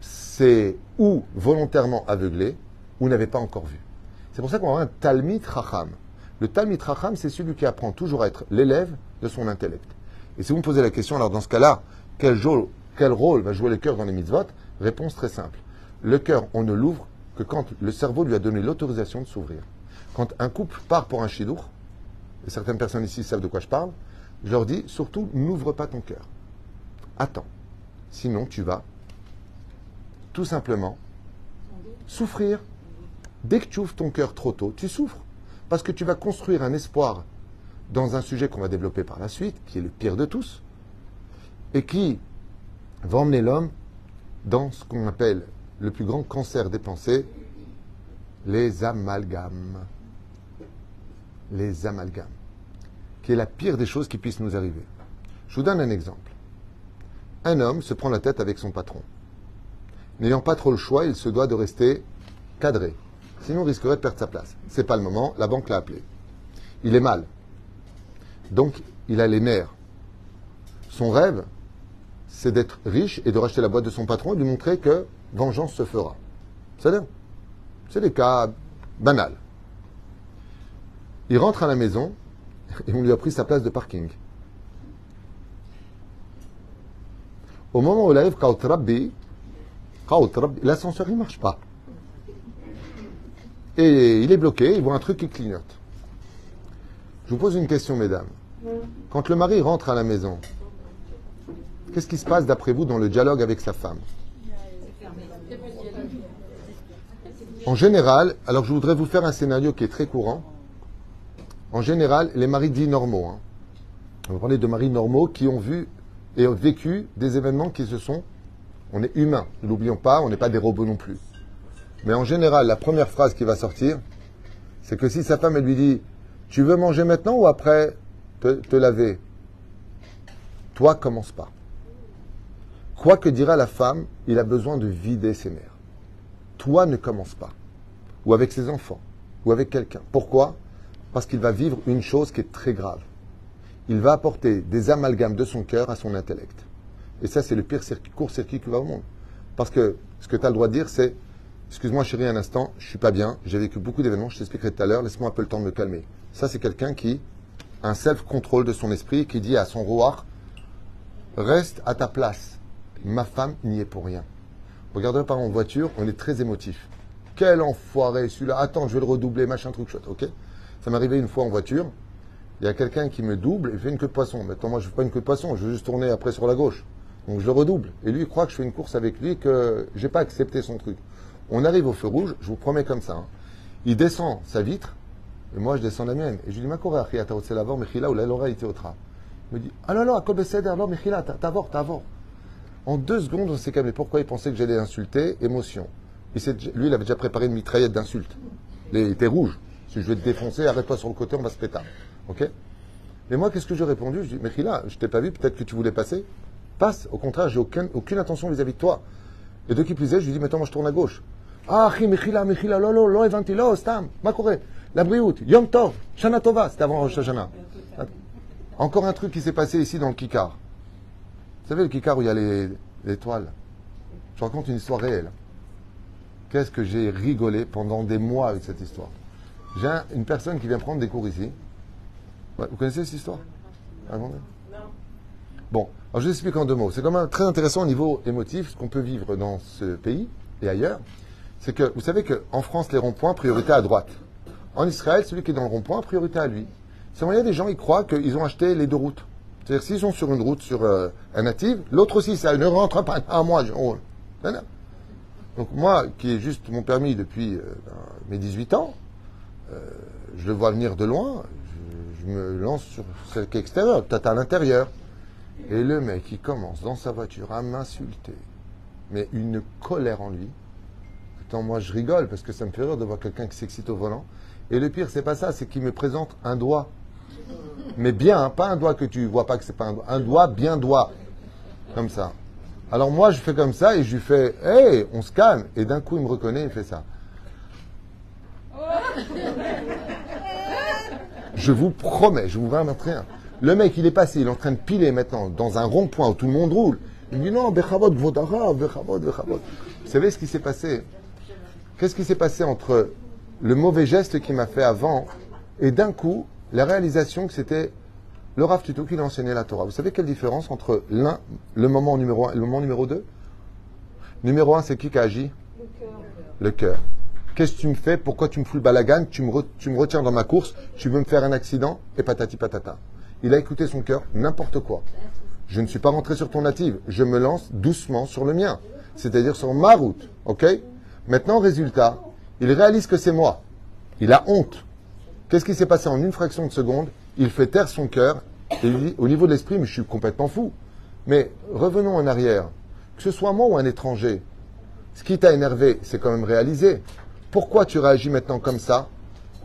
Speaker 1: c'est ou volontairement aveuglé ou n'avait pas encore vu. C'est pour ça qu'on a un Talmid Chacham. Le Talmid Chacham, c'est celui qui apprend toujours à être l'élève de son intellect. Et si vous me posez la question, alors dans ce cas-là, quel jour quel rôle va jouer le cœur dans les mitzvot? Réponse très simple. Le cœur, on ne l'ouvre que quand le cerveau lui a donné l'autorisation de s'ouvrir. Quand un couple part pour un chidour, et certaines personnes ici savent de quoi je parle, je leur dis surtout n'ouvre pas ton cœur. Attends. Sinon, tu vas tout simplement souffrir. Dès que tu ouvres ton cœur trop tôt, tu souffres. Parce que tu vas construire un espoir dans un sujet qu'on va développer par la suite, qui est le pire de tous, et qui va emmener l'homme dans ce qu'on appelle le plus grand cancer des pensées, les amalgames. Les amalgames. Qui est la pire des choses qui puissent nous arriver. Je vous donne un exemple. Un homme se prend la tête avec son patron. N'ayant pas trop le choix, il se doit de rester cadré. Sinon, il risquerait de perdre sa place. C'est pas le moment, la banque l'a appelé. Il est mal. Donc, il a les nerfs. Son rêve, c'est d'être riche et de racheter la boîte de son patron et de lui montrer que vengeance se fera. C'est-à-dire, c'est des cas banals. Il rentre à la maison et on lui a pris sa place de parking. Au moment où il arrive, l'ascenseur ne marche pas. Et il est bloqué, il voit un truc qui clignote. Je vous pose une question, mesdames. Quand le mari rentre à la maison, Qu'est-ce qui se passe d'après vous dans le dialogue avec sa femme En général, alors je voudrais vous faire un scénario qui est très courant. En général, les maris dits normaux. Hein. On va parler de maris normaux qui ont vu et ont vécu des événements qui se sont. On est humain, ne l'oublions pas, on n'est pas des robots non plus. Mais en général, la première phrase qui va sortir, c'est que si sa femme elle lui dit Tu veux manger maintenant ou après te, te laver? Toi, commence pas. Quoi que dira la femme, il a besoin de vider ses nerfs. Toi ne commence pas. Ou avec ses enfants. Ou avec quelqu'un. Pourquoi? Parce qu'il va vivre une chose qui est très grave. Il va apporter des amalgames de son cœur à son intellect. Et ça, c'est le pire court-circuit qui va au monde. Parce que ce que tu as le droit de dire, c'est Excuse-moi chérie un instant, je suis pas bien, j'ai vécu beaucoup d'événements, je t'expliquerai tout à l'heure, laisse-moi un peu le temps de me calmer. Ça c'est quelqu'un qui a un self-control de son esprit, qui dit à son roi, reste à ta place. Ma femme n'y est pour rien. Regardez par en voiture, on est très émotif. Quel enfoiré celui-là, attends, je vais le redoubler, machin truc chouette, ok? Ça m'est arrivé une fois en voiture, il y a quelqu'un qui me double et fait une queue de poisson. Maintenant moi je fais pas une queue de poisson, je veux juste tourner après sur la gauche. Donc je le redouble. Et lui il croit que je fais une course avec lui, que j'ai pas accepté son truc. On arrive au feu rouge, je vous promets comme ça. hein. Il descend sa vitre, et moi je descends la mienne. Et je lui dis, ma korea, achia, ta otse lavor, mechila, ou la lora. Il me dit, ah là là, kol beseder, alors mechila, ta- t'avor, t'avor. En deux secondes, on s'est calmé. Pourquoi il pensait que j'allais insulter Émotion? Lui, il avait déjà préparé une mitraillette d'insultes. Il était rouge. Si je vais te défoncer, arrête-toi sur le côté, on va se péter. OK? Mais moi, qu'est-ce que j'ai répondu? Je dis, Mechila, je t'ai pas vu, peut-être que tu voulais passer. Passe. Au contraire, j'ai aucune intention vis-à-vis de toi. Et de qui plus je lui dis, maintenant, je tourne à gauche. Ah, Mechila, Mechila, lolo, lo, eventi, lo, stam, makore, la briout, yom tov, shana tova, c'était avant Rosh Encore un truc qui s'est passé ici dans le Kikar. Vous savez, le Kikar où il y a les, les toiles Je raconte une histoire réelle. Qu'est-ce que j'ai rigolé pendant des mois avec cette histoire. J'ai un- une personne qui vient prendre des cours ici. Vous connaissez cette histoire? Racontez. Bon, alors je vous explique en deux mots. C'est quand même très intéressant au niveau émotif ce qu'on peut vivre dans ce pays et ailleurs. C'est que vous savez qu'en France, les ronds-points, priorité à droite. En Israël, celui qui est dans le rond-point, priorité à lui. Seulement, il y a des gens, ils croient qu'ils ont acheté les deux routes. C'est-à-dire, s'ils sont sur une route, sur euh, un native, l'autre aussi, ça ne rentre pas à moi. Donc moi, qui ai juste mon permis depuis euh, ben, mes 18 ans, euh, je le vois venir de loin, je, je me lance sur celle qui est extérieure, peut-être à l'intérieur. Et le mec, il commence dans sa voiture à m'insulter. Mais une colère en lui. Attends, moi je rigole parce que ça me fait rire de voir quelqu'un qui s'excite au volant. Et le pire, c'est pas ça, c'est qu'il me présente un doigt. Mais bien, hein, pas un doigt que tu vois pas que c'est pas un doigt. Un doigt bien doigt. Comme ça. Alors moi, je fais comme ça et je lui fais Hey, on se calme. Et d'un coup, il me reconnaît et il fait ça. Je vous promets, je vous invente rien. Le mec, il est passé, il est en train de piler maintenant dans un rond-point où tout le monde roule. Il me dit non, Bechavot, Vodara, Bechavot, Bechavot. Vous savez ce qui s'est passé? Qu'est-ce qui s'est passé entre le mauvais geste qu'il m'a fait avant et d'un coup, la réalisation que c'était le Rav Tuto qui a enseigné la Torah. Vous savez quelle différence entre l'un, le moment numéro un et le moment numéro deux? Numéro un, c'est qui qui a agi Le cœur. Qu'est-ce que tu me fais? Pourquoi tu me fous le balagan? Tu me, re- tu me retiens dans ma course? Tu veux me faire un accident? Et patati patata. Il a écouté son cœur, n'importe quoi. Je ne suis pas rentré sur ton native. Je me lance doucement sur le mien. C'est-à-dire sur ma route. OK? Maintenant, résultat, il réalise que c'est moi. Il a honte. Qu'est-ce qui s'est passé en une fraction de seconde? Il fait taire son cœur et il dit, au niveau de l'esprit, mais je suis complètement fou. Mais revenons en arrière. Que ce soit moi ou un étranger, ce qui t'a énervé, c'est quand même réalisé. Pourquoi tu réagis maintenant comme ça?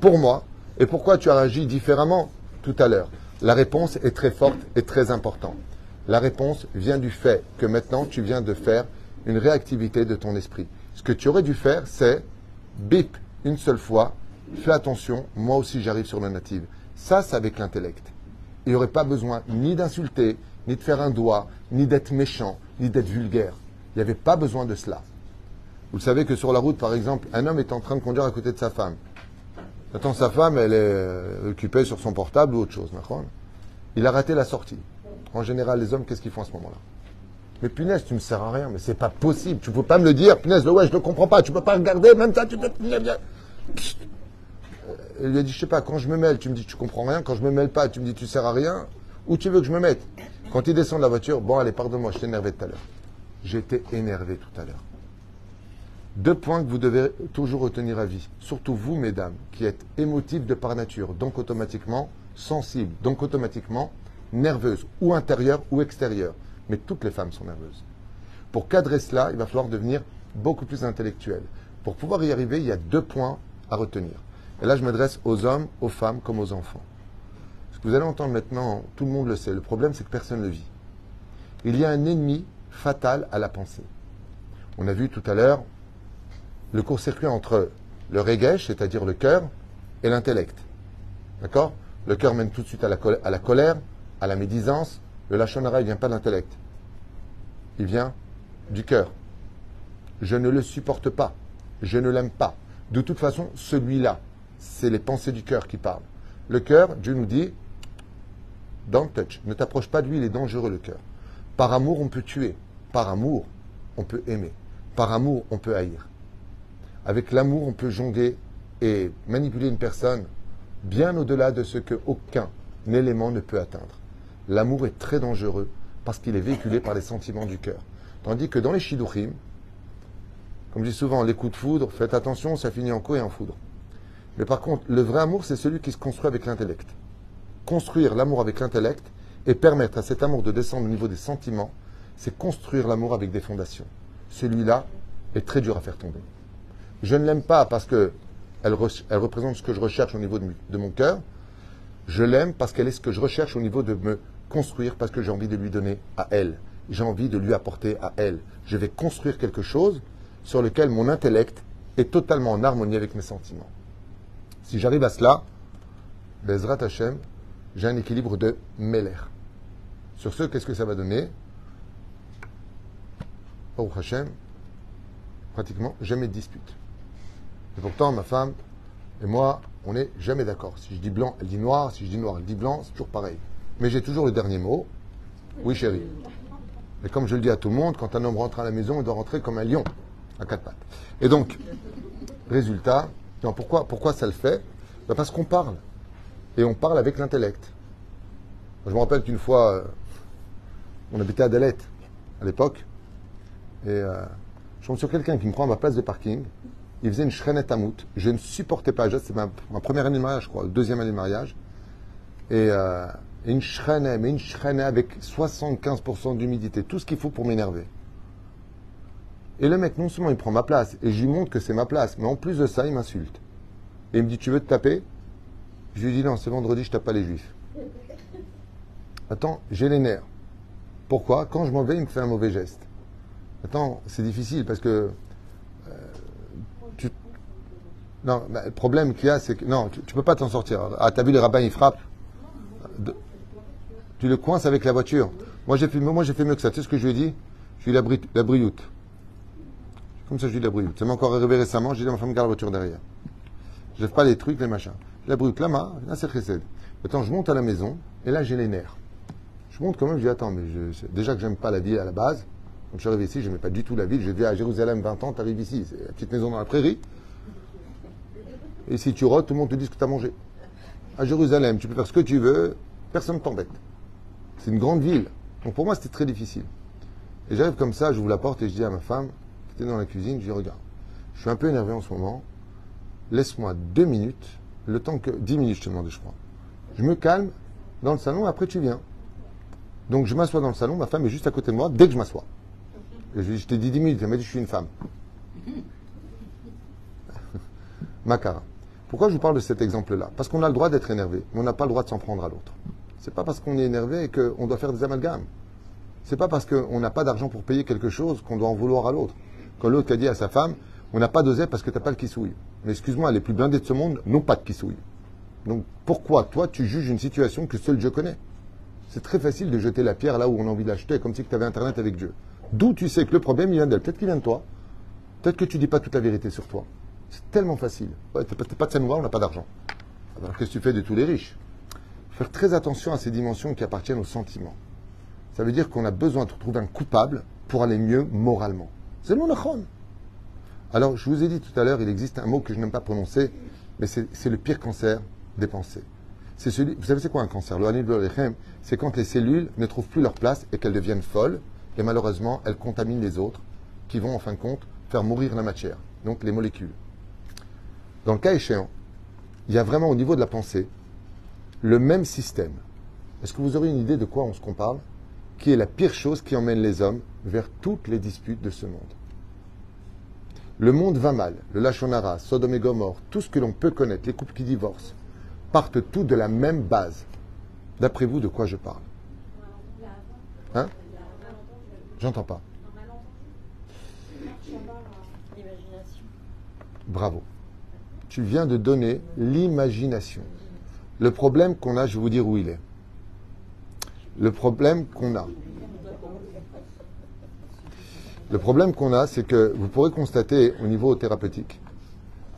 Speaker 1: Pour moi et pourquoi tu as réagi différemment tout à l'heure? La réponse est très forte et très importante. La réponse vient du fait que maintenant tu viens de faire une réactivité de ton esprit. Ce que tu aurais dû faire, c'est bip une seule fois, fais attention, moi aussi j'arrive sur le native. Ça, c'est avec l'intellect. Il n'y aurait pas besoin ni d'insulter, ni de faire un doigt, ni d'être méchant, ni d'être vulgaire. Il n'y avait pas besoin de cela. Vous savez que sur la route, par exemple, un homme est en train de conduire à côté de sa femme. Attends, sa femme, elle est euh, occupée sur son portable ou autre chose. Il a raté la sortie. En général, les hommes, qu'est-ce qu'ils font à ce moment-là? Mais punaise, tu me sers à rien, mais c'est pas possible. Tu peux pas me le dire. Punaise, le ouais, je ne comprends pas. Tu peux pas regarder, même ça, tu peux. Il lui a dit, je sais pas, quand je me mêle, tu me dis tu comprends rien. Quand je me mêle pas, tu me dis tu sers à rien. Où tu veux que je me mette? Quand il descend de la voiture, bon, allez, pardonne-moi, je t'ai énervé tout à l'heure. J'étais énervé tout à l'heure. Deux points que vous devez toujours retenir à vie. Surtout vous, mesdames, qui êtes émotives de par nature, donc automatiquement sensibles, donc automatiquement nerveuses, ou intérieures ou extérieures. Mais toutes les femmes sont nerveuses. Pour cadrer cela, il va falloir devenir beaucoup plus intellectuel. Pour pouvoir y arriver, il y a deux points à retenir. Et là, je m'adresse aux hommes, aux femmes comme aux enfants. Ce que vous allez entendre maintenant, tout le monde le sait. Le problème, c'est que personne ne le vit. Il y a un ennemi fatal à la pensée. On a vu tout à l'heure le court-circuit entre le regesh, c'est-à-dire le cœur, et l'intellect. D'accord? Le cœur mène tout de suite à la, colère, à la médisance. Le lachonara, il vient pas de l'intellect. Il vient du cœur. Je ne le supporte pas. je ne l'aime pas. De toute façon, celui-là, c'est les pensées du cœur qui parlent. Le cœur, Dieu nous dit, don't touch, ne t'approche pas de lui, il est dangereux le cœur. Par amour, on peut tuer. Par amour, on peut aimer. Par amour, on peut haïr. Avec l'amour, on peut jongler et manipuler une personne bien au-delà de ce que aucun élément ne peut atteindre. L'amour est très dangereux parce qu'il est véhiculé par les sentiments du cœur. Tandis que dans les shidduchim, comme je dis souvent, les coups de foudre, faites attention, ça finit en coup et en foudre. Mais par contre, le vrai amour, c'est celui qui se construit avec l'intellect. Construire l'amour avec l'intellect et permettre à cet amour de descendre au niveau des sentiments, c'est construire l'amour avec des fondations. Celui-là est très dur à faire tomber. Je ne l'aime pas parce que elle, représente ce que je recherche au niveau de mon cœur. Je l'aime parce qu'elle est ce que je recherche au niveau de me construire, parce que j'ai envie de lui donner à elle. J'ai envie de lui apporter à elle. Je vais construire quelque chose sur lequel mon intellect est totalement en harmonie avec mes sentiments. Si j'arrive à cela, Bezrat Hashem, j'ai un équilibre de Meller. Sur ce, qu'est-ce que ça va donner Au Hashem, pratiquement jamais de dispute. Et pourtant, ma femme et moi, on n'est jamais d'accord. Si je dis blanc, elle dit noir. Si je dis noir, elle dit blanc. C'est toujours pareil. Mais j'ai toujours le dernier mot. Oui, chérie. Et comme je le dis à tout le monde, quand un homme rentre à la maison, il doit rentrer comme un lion, à quatre pattes. Et donc, résultat, pourquoi, pourquoi ça le fait ben Parce qu'on parle. Et on parle avec l'intellect. Je me rappelle qu'une fois, euh, on habitait à Dalette, à l'époque, et euh, je tombe sur quelqu'un qui me prend à ma place de parking. Il faisait une shrenet amout. Je ne supportais pas. C'est ma, première année de mariage, je crois, deuxième année de mariage. Et euh, une shrenet, mais une shrenet avec 75% d'humidité. Tout ce qu'il faut pour m'énerver. Et le mec, non seulement il prend ma place, et je lui montre que c'est ma place, mais en plus de ça, il m'insulte. Et il me dit, tu veux te taper? Je lui dis, non, c'est vendredi, je tape pas les juifs. Attends, j'ai les nerfs. Pourquoi? Quand je m'en vais, il me fait un mauvais geste. Attends, c'est difficile parce que. Euh, tu... Non, bah, le problème qu'il y a, c'est que. Non, tu, ne peux pas t'en sortir. Ah, t'as vu les rabbins, ils frappent. Tu le coinces avec la voiture. Moi, j'ai fait, moi, j'ai fait mieux que ça. Tu sais ce que je lui ai dit? Je lui ai dit la, brioute. Comme ça, je dit la brioute. Ça m'est encore arrivé récemment. J'ai dit à ma femme, garde la voiture derrière. Je lève pas les trucs, les machins. La brioute, là, là, c'est précède. Attends, je monte à la maison, et là, j'ai les nerfs. Je monte quand même, je dis, attends, mais déjà que j'aime pas la ville à la base, donc je suis arrivé ici, je n'aimais pas du tout la ville. J'ai vu à Jérusalem 20 ans, tu arrives ici, c'est la petite maison dans la prairie. Et si tu rôtes, tout le monde te dit ce que tu as mangé. À Jérusalem, tu peux faire ce que tu veux, personne ne t'embête. C'est une grande ville. Donc pour moi, c'était très difficile. Et j'arrive comme ça, j'ouvre la porte et je dis à ma femme, dans la cuisine, je dis, regarde, je suis un peu énervé en ce moment, laisse-moi deux minutes, le temps que. Dix minutes, je te demandais, je crois. Je me calme dans le salon, après tu viens. Donc je m'assois dans le salon, ma femme est juste à côté de moi dès que je m'assois. Et je, je t'ai dit dix minutes, elle m'a dit je suis une femme. Macara. Pourquoi je vous parle de cet exemple-là? Parce qu'on a le droit d'être énervé, mais on n'a pas le droit de s'en prendre à l'autre. C'est pas parce qu'on est énervé qu'on doit faire des amalgames. C'est pas parce qu'on n'a pas d'argent pour payer quelque chose qu'on doit en vouloir à l'autre. Quand l'autre a dit à sa femme, on n'a pas d'oseille parce que tu n'as pas le kissouille. Mais excuse-moi, les plus blindés de ce monde n'ont pas de kissouille. Donc pourquoi toi tu juges une situation que seul Dieu connaît? C'est très facile de jeter la pierre là où on a envie d'acheter, comme si tu avais Internet avec Dieu. D'où tu sais que le problème il vient d'elle. Peut-être qu'il vient de toi. Peut-être que tu dis pas toute la vérité sur toi. C'est tellement facile. Ouais, t'es pas, de scène on n'a pas d'argent. Alors qu'est-ce que tu fais de tous les riches? Faire très attention à ces dimensions qui appartiennent aux sentiments. Ça veut dire qu'on a besoin de trouver un coupable pour aller mieux moralement. C'est. Alors, je vous ai dit tout à l'heure, il existe un mot que je n'aime pas prononcer, mais c'est le pire cancer des pensées. C'est celui, vous savez c'est quoi un cancer? Le c'est quand les cellules ne trouvent plus leur place et qu'elles deviennent folles, et malheureusement, elles contaminent les autres, qui vont en fin de compte faire mourir la matière, donc les molécules. Dans le cas échéant, il y a vraiment au niveau de la pensée le même système. Est-ce que vous aurez une idée de quoi on se compare? Qui est la pire chose qui emmène les hommes vers toutes les disputes de ce monde le monde va mal. Le Lachonara, Sodome et Gomorre, tout ce que l'on peut connaître, les couples qui divorcent, partent tous de la même base. D'après vous, de quoi je parle? Hein? J'entends pas. Bravo. Tu viens de donner l'imagination. Le problème qu'on a, je vais vous dire où il est. Le problème qu'on a. Le problème qu'on a, c'est que vous pourrez constater au niveau thérapeutique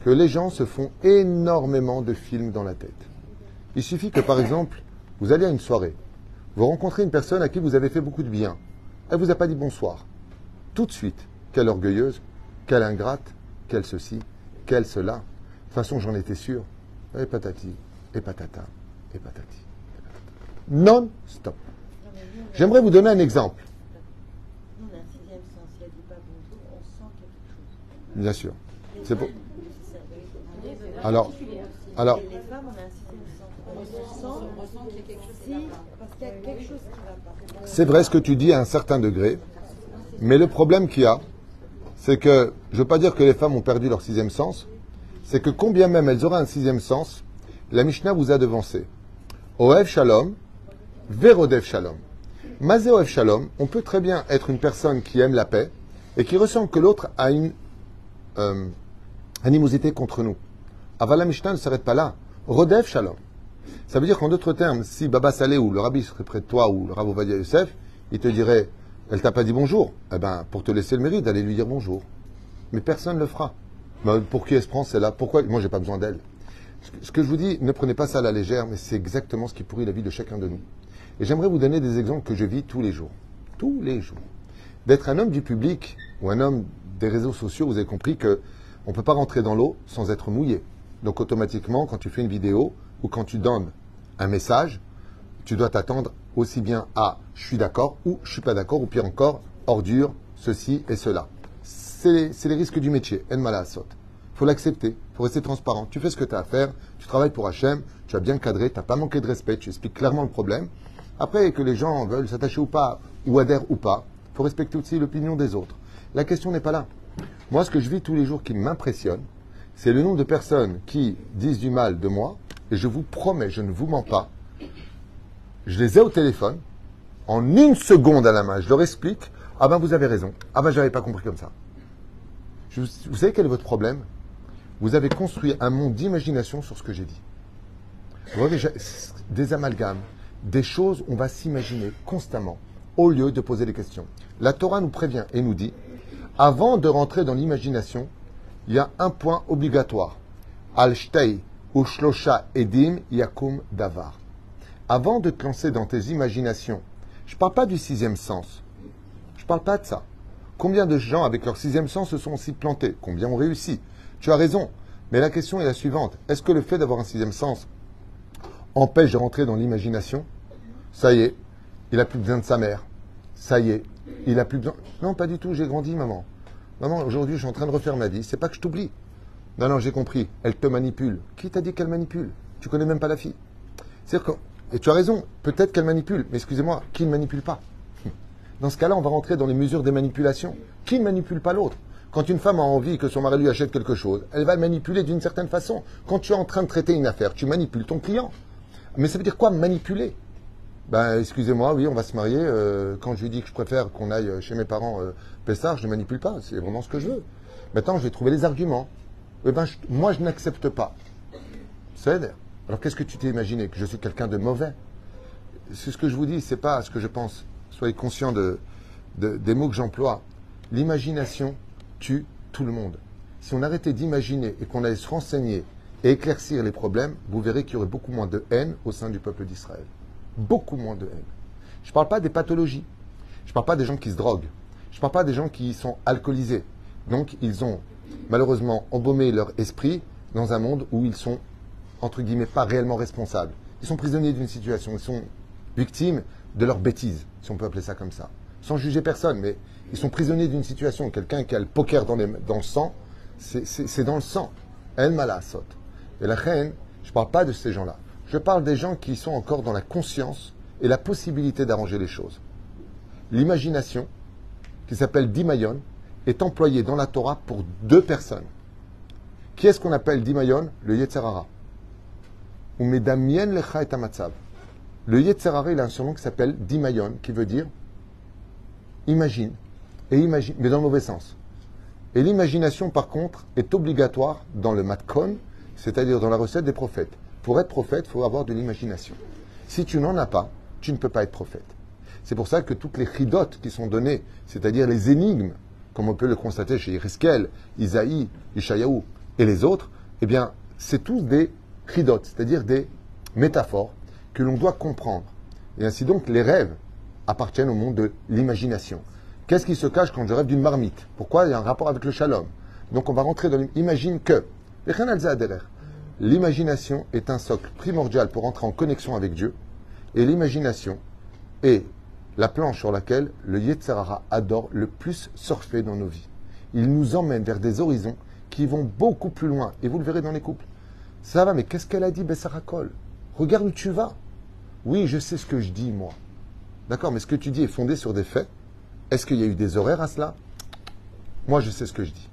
Speaker 1: que les gens se font énormément de films dans la tête. Il suffit que, par exemple, vous allez à une soirée, vous rencontrez une personne à qui vous avez fait beaucoup de bien, elle vous a pas dit bonsoir. Tout de suite, quelle orgueilleuse, quelle ingrate, quelle ceci, quelle cela. De toute façon, j'en étais sûr. Et patati, et patata, et patati. Non-stop. J'aimerais vous donner un exemple. Bien sûr. C'est pour... Alors, alors, c'est vrai ce que tu dis à un certain degré, mais le problème qu'il y a, c'est que, je ne veux pas dire que les femmes ont perdu leur sixième sens, c'est que combien même elles auraient un sixième sens, la Mishnah vous a devancé. Oev Shalom, Verodev Shalom. Mazé Oev Shalom, on peut très bien être une personne qui aime la paix et qui ressent que l'autre a une euh, animosité contre nous. Avala Mishnah ne s'arrête pas là. Rodev Shalom. Ça veut dire qu'en d'autres termes, si Baba Saleh ou le rabbi serait près de toi ou le Rav Ovadia Youssef, il te dirait Elle t'a pas dit bonjour. Eh ben, pour te laisser le mérite d'aller lui dire bonjour. Mais personne ne le fera. Ben, pour qui elle se prend, c'est là Pourquoi? Moi, j'ai pas besoin d'elle. Ce que je vous dis, ne prenez pas ça à la légère, mais c'est exactement ce qui pourrit la vie de chacun de nous. Et j'aimerais vous donner des exemples que je vis tous les jours. Tous les jours. D'être un homme du public ou un homme des réseaux sociaux, vous avez compris que on ne peut pas rentrer dans l'eau sans être mouillé. Donc automatiquement, quand tu fais une vidéo ou quand tu donnes un message, tu dois t'attendre aussi bien à je suis d'accord ou je suis pas d'accord ou pire encore ordure, ceci et cela. C'est les, risques du métier. En mala faut l'accepter, faut rester transparent. Tu fais ce que tu as à faire, tu travailles pour Hachem, tu as bien cadré, tu n'as pas manqué de respect, tu expliques clairement le problème. Après, que les gens veulent s'attacher ou pas, ou adhèrent ou pas, il faut respecter aussi l'opinion des autres. La question n'est pas là. Moi, ce que je vis tous les jours qui m'impressionne, c'est le nombre de personnes qui disent du mal de moi, et je vous promets, je ne vous mens pas, je les ai au téléphone, en une seconde à la main, je leur explique, ah ben vous avez raison, ah ben j'avais pas compris comme ça. Vous savez quel est votre problème? Vous avez construit un monde d'imagination sur ce que j'ai dit. Vous voyez, des amalgames, des choses, on va s'imaginer constamment, au lieu de poser des questions. La Torah nous prévient et nous dit, avant de rentrer dans l'imagination, il y a un point obligatoire. Al ou shlosha edim yakum davar. Avant de te lancer dans tes imaginations, je ne parle pas du sixième sens. Je ne parle pas de ça. Combien de gens avec leur sixième sens se sont aussi plantés? Combien ont réussi? Tu as raison. Mais la question est la suivante. Est-ce que le fait d'avoir un sixième sens empêche de rentrer dans l'imagination Ça y est, il a plus besoin de sa mère. Ça y est, il a plus besoin. Non, pas du tout, j'ai grandi, maman. Maman, aujourd'hui, je suis en train de refaire ma vie. C'est pas que je t'oublie. Non, non, j'ai compris. Elle te manipule. Qui t'a dit qu'elle manipule? Tu connais même pas la fille. Et tu as raison, peut-être qu'elle manipule, mais excusez-moi, qui ne manipule pas? Dans ce cas-là, on va rentrer dans les mesures des manipulations. Qui ne manipule pas l'autre? Quand une femme a envie que son mari lui achète quelque chose, elle va le manipuler d'une certaine façon. Quand tu es en train de traiter une affaire, tu manipules ton client. Mais ça veut dire quoi manipuler? Ben, excusez-moi, oui, on va se marier. euh, quand je lui dis que je préfère qu'on aille chez mes parents euh, Pessard, je ne manipule pas. C'est vraiment ce que je veux. Maintenant, je vais trouver les arguments. Eh ben, moi, je n'accepte pas. C'est Alors, qu'est-ce que tu t'es imaginé? Que je suis quelqu'un de mauvais? C'est ce que je vous dis, c'est pas ce que je pense. Soyez conscients de, de- des mots que j'emploie. L'imagination tue tout le monde. Si on arrêtait d'imaginer et qu'on allait se renseigner et éclaircir les problèmes, vous verrez qu'il y aurait beaucoup moins de haine au sein du peuple d'Israël. Beaucoup moins de haine. Je ne parle pas des pathologies. Je ne parle pas des gens qui se droguent. Je ne parle pas des gens qui sont alcoolisés. Donc, ils ont malheureusement embaumé leur esprit dans un monde où ils sont, entre guillemets, pas réellement responsables. Ils sont prisonniers d'une situation. Ils sont victimes de leur bêtise, si on peut appeler ça comme ça. Sans juger personne, mais ils sont prisonniers d'une situation. Quelqu'un qui a le poker dans, dans le sang, c'est- dans le sang. El malasot. Et la reine, je ne parle pas de ces gens-là. Je parle des gens qui sont encore dans la conscience et la possibilité d'arranger les choses. L'imagination, qui s'appelle Dimayon, est employée dans la Torah pour deux personnes. Qui est-ce qu'on appelle Dimayon Le Yetzerara. Ou Medamien lecha et amatzav. Le Yetzerara, il a un surnom qui s'appelle Dimayon, qui veut dire imagine. Et imagine, mais dans le mauvais sens. Et l'imagination, par contre, est obligatoire dans le matkon, c'est-à-dire dans la recette des prophètes. Pour être prophète, il faut avoir de l'imagination. Si tu n'en as pas, tu ne peux pas être prophète. C'est pour ça que toutes les chidotes qui sont données, c'est-à-dire les énigmes comme on peut le constater chez Iriskel, Isaïe, Ishayahu et les autres, eh bien, c'est tous des chidot, c'est-à-dire des métaphores que l'on doit comprendre. Et ainsi donc, les rêves appartiennent au monde de l'imagination. Qu'est-ce qui se cache quand je rêve d'une marmite? Pourquoi? Il y a un rapport avec le shalom Donc on va rentrer dans l'imagine que. L'imagination est un socle primordial pour entrer en connexion avec Dieu. Et l'imagination est la planche sur laquelle le Yetzirara adore le plus surfer dans nos vies. Il nous emmène vers des horizons qui vont beaucoup plus loin. Et vous le verrez dans les couples. Ça va, mais qu'est-ce qu'elle a dit, Bessarakol Regarde où tu vas. Oui, je sais ce que je dis, moi. D'accord, mais ce que tu dis est fondé sur des faits. Est-ce qu'il y a eu des horaires à cela? Moi, je sais ce que je dis.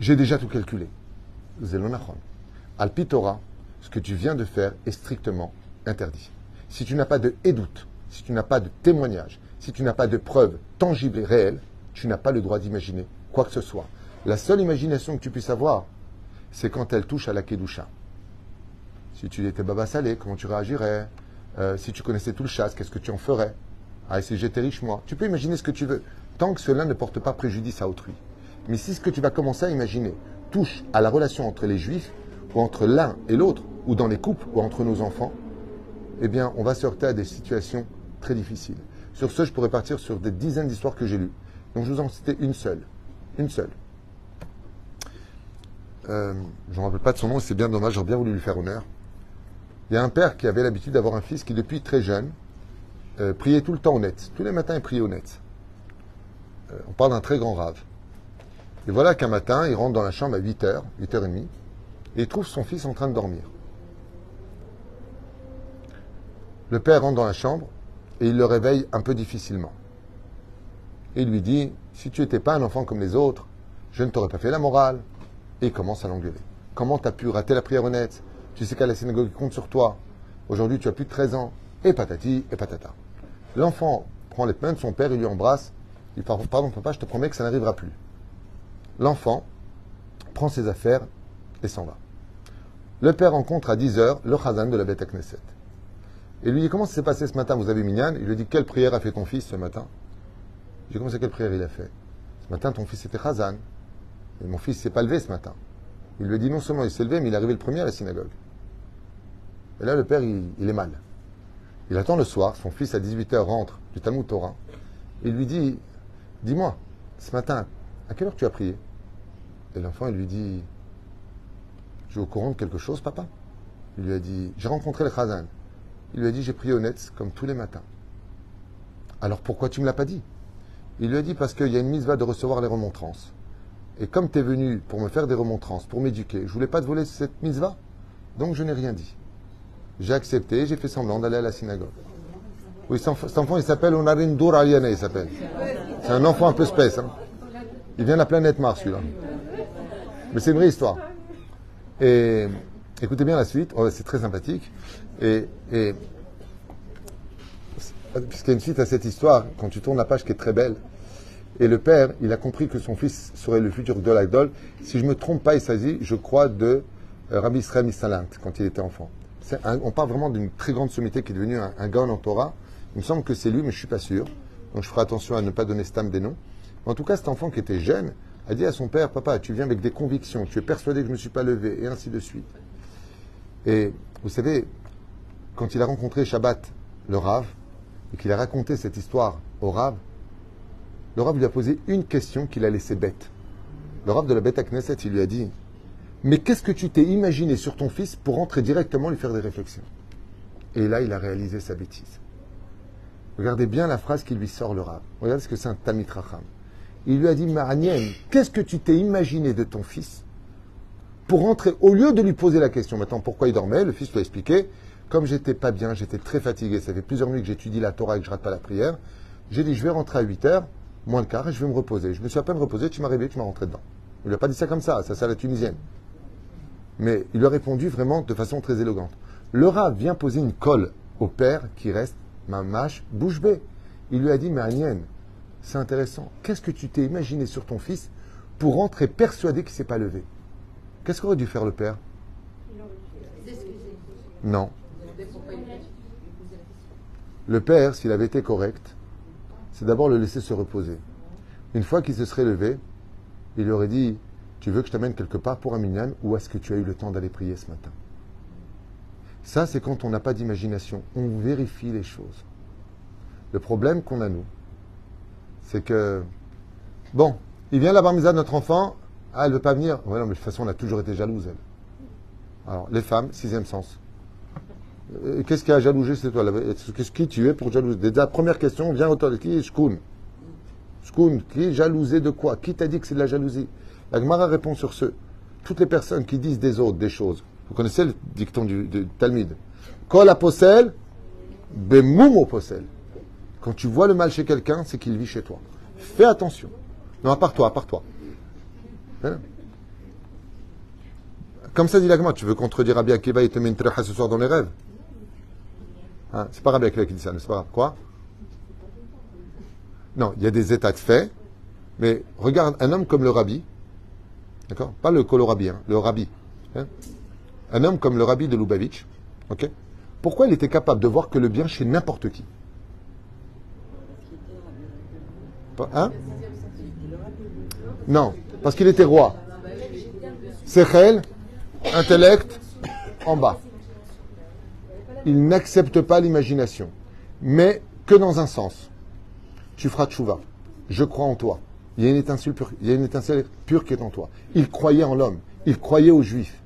Speaker 1: J'ai déjà tout calculé. Zelonachon. Alpitora, ce que tu viens de faire est strictement interdit. Si tu n'as pas de édoute, si tu n'as pas de témoignage, si tu n'as pas de preuves tangibles et réelles, tu n'as pas le droit d'imaginer quoi que ce soit. La seule imagination que tu puisses avoir, c'est quand elle touche à la Kedusha. Si tu étais Baba Salé, comment tu réagirais? Euh, Si tu connaissais tout le chasse, qu'est-ce que tu en ferais? Ah, si j'étais riche, moi. Tu peux imaginer ce que tu veux, tant que cela ne porte pas préjudice à autrui. Mais si ce que tu vas commencer à imaginer touche à la relation entre les juifs, ou entre l'un et l'autre, ou dans les couples, ou entre nos enfants, eh bien, on va se heurter à des situations très difficiles. Sur ce, je pourrais partir sur des dizaines d'histoires que j'ai lues. Donc, je vous en citais une seule. Une seule. Euh, je ne me rappelle pas de son nom, c'est bien dommage, j'aurais bien voulu lui faire honneur. Il y a un père qui avait l'habitude d'avoir un fils qui, depuis très jeune, euh, priait tout le temps au net. Tous les matins, il priait au net. Euh, on parle d'un très grand rave. Et voilà qu'un matin, il rentre dans la chambre à 8h, 8h30, et il trouve son fils en train de dormir. Le père rentre dans la chambre et il le réveille un peu difficilement. Et il lui dit, si tu n'étais pas un enfant comme les autres, je ne t'aurais pas fait la morale. Et il commence à l'engueuler. Comment tu as pu rater la prière honnête? Tu sais qu'à la synagogue, il compte sur toi. Aujourd'hui, tu as plus de 13 ans. Et patati et patata. L'enfant prend les mains de son père, il lui embrasse. Il dit, pardon papa, je te promets que ça n'arrivera plus. L'enfant prend ses affaires et s'en va. Le père rencontre à 10h le chazan de la Beth Knesset. Et lui dit Comment ça s'est passé ce matin Vous avez Minyan Il lui dit Quelle prière a fait ton fils ce matin? Il dit Comment quelle prière il a fait? Ce matin, ton fils était Chazan. Et mon fils s'est pas levé ce matin. Il lui dit Non seulement il s'est levé, mais il est arrivé le premier à la synagogue. Et là, le père, il, est mal. Il attend le soir, son fils à 18h rentre du Talmud Torah. Il lui dit Dis-moi, ce matin, à quelle heure tu as prié? Et l'enfant, il lui dit Je suis au courant de quelque chose, papa? Il lui a dit J'ai rencontré le Chazan. Il lui a dit J'ai prié au net comme tous les matins. Alors pourquoi tu ne me l'as pas dit? Il lui a dit Parce qu'il y a une mise va de recevoir les remontrances. Et comme tu es venu pour me faire des remontrances, pour m'éduquer, je voulais pas te voler cette mise va. Donc je n'ai rien dit. J'ai accepté, j'ai fait semblant d'aller à la synagogue. Oui, cet enfant, il s'appelle Onarindur Aliane, il s'appelle. C'est un enfant un peu space. Hein. Il vient de la planète Mars, celui-là. Mais c'est une vraie histoire. Et écoutez bien la suite, oh, c'est très sympathique. Et, puisqu'il y a une suite à cette histoire, quand tu tournes la page qui est très belle, et le père, il a compris que son fils serait le futur de l'Agdol. Si je ne me trompe pas, il s'agit, je crois, de euh, Rabbi Israël Misalint, quand il était enfant. on parle vraiment d'une très grande sommité qui est devenue un, un en Torah. Il me semble que c'est lui, mais je ne suis pas sûr. Donc je ferai attention à ne pas donner stam des noms. En tout cas, cet enfant qui était jeune a dit à son père, papa, tu viens avec des convictions, tu es persuadé que je ne me suis pas levé, et ainsi de suite. Et vous savez, quand il a rencontré Shabbat, le Rav, et qu'il a raconté cette histoire au Rav, le Rav lui a posé une question qu'il a laissée bête. Le Rav de la bête à Knesset, il lui a dit Mais qu'est-ce que tu t'es imaginé sur ton fils pour entrer directement lui faire des réflexions? Et là, il a réalisé sa bêtise. Regardez bien la phrase qui lui sort le Rav. Regardez ce que c'est un Tamit Racham. Il lui a dit Maranienne, qu'est-ce que tu t'es imaginé de ton fils pour rentrer, au lieu de lui poser la question maintenant pourquoi il dormait, le fils lui a expliqué comme j'étais pas bien, j'étais très fatigué, ça fait plusieurs nuits que j'étudie la Torah et que je rate pas la prière, j'ai dit je vais rentrer à 8 heures, moins le quart, et je vais me reposer. Je me suis à peine reposé, tu m'as réveillé, tu m'as rentré dedans. Il lui a pas dit ça comme ça, ça c'est la tunisienne. Mais il lui a répondu vraiment de façon très élégante. Le rat vient poser une colle au père qui reste ma mâche bouche bée. Il lui a dit, mais c'est intéressant. Qu'est-ce que tu t'es imaginé sur ton fils pour rentrer persuadé qu'il ne s'est pas levé? Qu'est-ce qu'aurait dû faire le père? Non. Le père, s'il avait été correct, c'est d'abord le laisser se reposer. Une fois qu'il se serait levé, il aurait dit Tu veux que je t'amène quelque part pour un minyan ou est-ce que tu as eu le temps d'aller prier ce matin? Ça, c'est quand on n'a pas d'imagination. On vérifie les choses. Le problème qu'on a, nous, c'est que, bon, il vient la bar de notre enfant, ah, elle ne veut pas venir. Ouais, non, mais de toute façon, on a toujours été jalouse, elle. Alors, les femmes, sixième sens. Euh, Qu'est-ce qui a jalousé c'est toi Qu'est-ce qui tu es pour jalouser Déjà, première question, viens au toit. Qui? Est Shkoun Shkoun, qui est jalousé de quoi? Qui t'a dit que c'est de la jalousie? La Gemara répond sur ce. Toutes les personnes qui disent des autres des choses. Vous connaissez le dicton du, Talmud? Kol aposel, bemoum posel. Quand tu vois le mal chez quelqu'un, c'est qu'il vit chez toi. Fais attention. Non, à part toi, à part toi. Hein Comme ça dit l'agma, tu veux contredire Rabbi Akiva et te met une ce soir dans les rêves hein C'est pas Rabbi Akiva qui dit ça, n'est-ce pas Quoi Non, il y a des états de fait, mais regarde un homme comme le Rabbi, d'accord Pas le Kolorabi, hein, le Rabbi. Hein un homme comme le Rabbi de Lubavitch, ok Pourquoi il était capable de voir que le bien chez n'importe qui Hein? Non, parce qu'il était roi. Sechel, intellect, en bas. Il n'accepte pas l'imagination, mais que dans un sens. Tu feras tchouva. Je crois en toi. Il y a une étincelle pure, qui est en toi. Il croyait en l'homme. Il croyait aux juifs.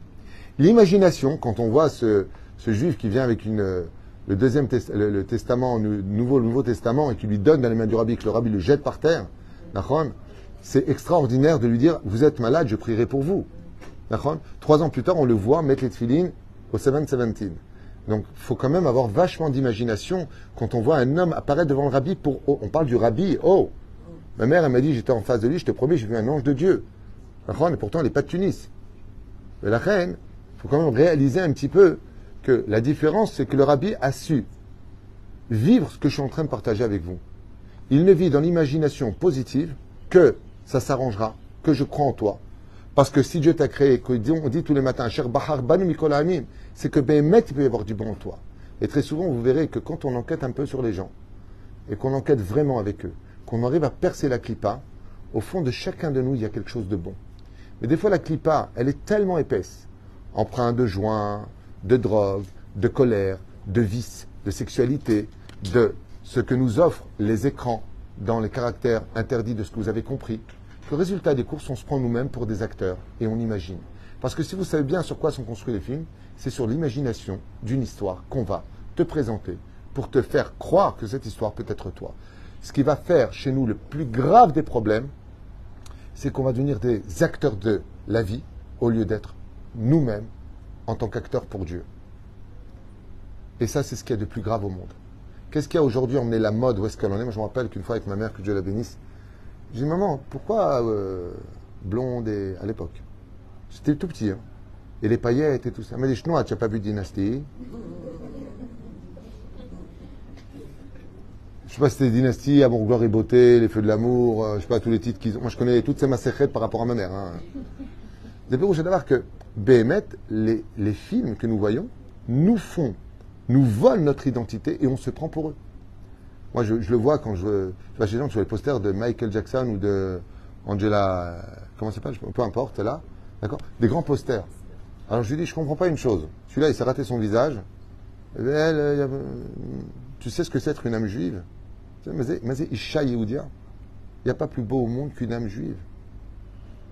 Speaker 1: L'imagination, quand on voit ce, juif qui vient avec une, le deuxième le, testament, le nouveau, le nouveau testament, et qui lui donne dans les mains du rabbi, que le rabbi le jette par terre, c'est extraordinaire de lui dire Vous êtes malade, je prierai pour vous. Trois ans plus tard, on le voit mettre les tefilines au 7-17. Donc, il faut quand même avoir vachement d'imagination quand on voit un homme apparaître devant le rabbi pour. Oh, on parle du rabbi, oh Ma mère, elle m'a dit J'étais en face de lui, je te promets, j'ai vu un ange de Dieu. Et pourtant, elle n'est pas de Tunis. Mais la reine, il faut quand même réaliser un petit peu la différence, c'est que le rabbi a su vivre ce que je suis en train de partager avec vous. Il ne vit dans l'imagination positive que ça s'arrangera, que je crois en toi. Parce que si Dieu t'a créé, qu'on dit, tous les matins, Cher Bahar Banu c'est que Behemet, il peut y avoir du bon en toi. Et très souvent, vous verrez que quand on enquête un peu sur les gens, et qu'on enquête vraiment avec eux, qu'on arrive à percer la clipa, au fond de chacun de nous, il y a quelque chose de bon. Mais des fois, la clipa, elle est tellement épaisse, empreinte de joint, de drogue, de colère, de vice, de sexualité, de ce que nous offrent les écrans dans les caractères interdits de ce que vous avez compris. Le résultat des courses, on se prend nous-mêmes pour des acteurs et on imagine. Parce que si vous savez bien sur quoi sont construits les films, c'est sur l'imagination d'une histoire qu'on va te présenter pour te faire croire que cette histoire peut être toi. Ce qui va faire chez nous le plus grave des problèmes, c'est qu'on va devenir des acteurs de la vie au lieu d'être nous-mêmes en tant qu'acteurs pour Dieu. Et ça, c'est ce qu'il y a de plus grave au monde. Qu'est-ce qui a aujourd'hui emmené la mode Où est-ce qu'elle en est? Moi, je me rappelle qu'une fois avec ma mère, que Dieu la bénisse, j'ai dit Maman, pourquoi euh, blonde à l'époque J'étais tout petit. Hein. Et les paillettes et tout ça. Elle m'a dit Chenois, tu n'as pas vu Dynastie Je sais pas si c'était Dynastie, Amour, Gloire et Beauté, Les Feux de l'Amour, euh, je sais pas tous les titres qu'ils ont. Moi, je connais toutes ces massacrettes par rapport à ma mère. Hein. Vous avez d'avoir que Béhémet, les, les films que nous voyons, nous font nous volent notre identité et on se prend pour eux. Moi, je, je le vois quand je, je vais chez les gens sur les posters de Michael Jackson ou de Angela, comment ça s'appelle? Peu importe, là, d'accord? Des grands posters. Alors je lui dis, je comprends pas une chose. Celui-là, il s'est raté son visage. Elle, tu sais ce que c'est être une âme juive? Mais Isha Yehudia. Il n'y a pas plus beau au monde qu'une âme juive.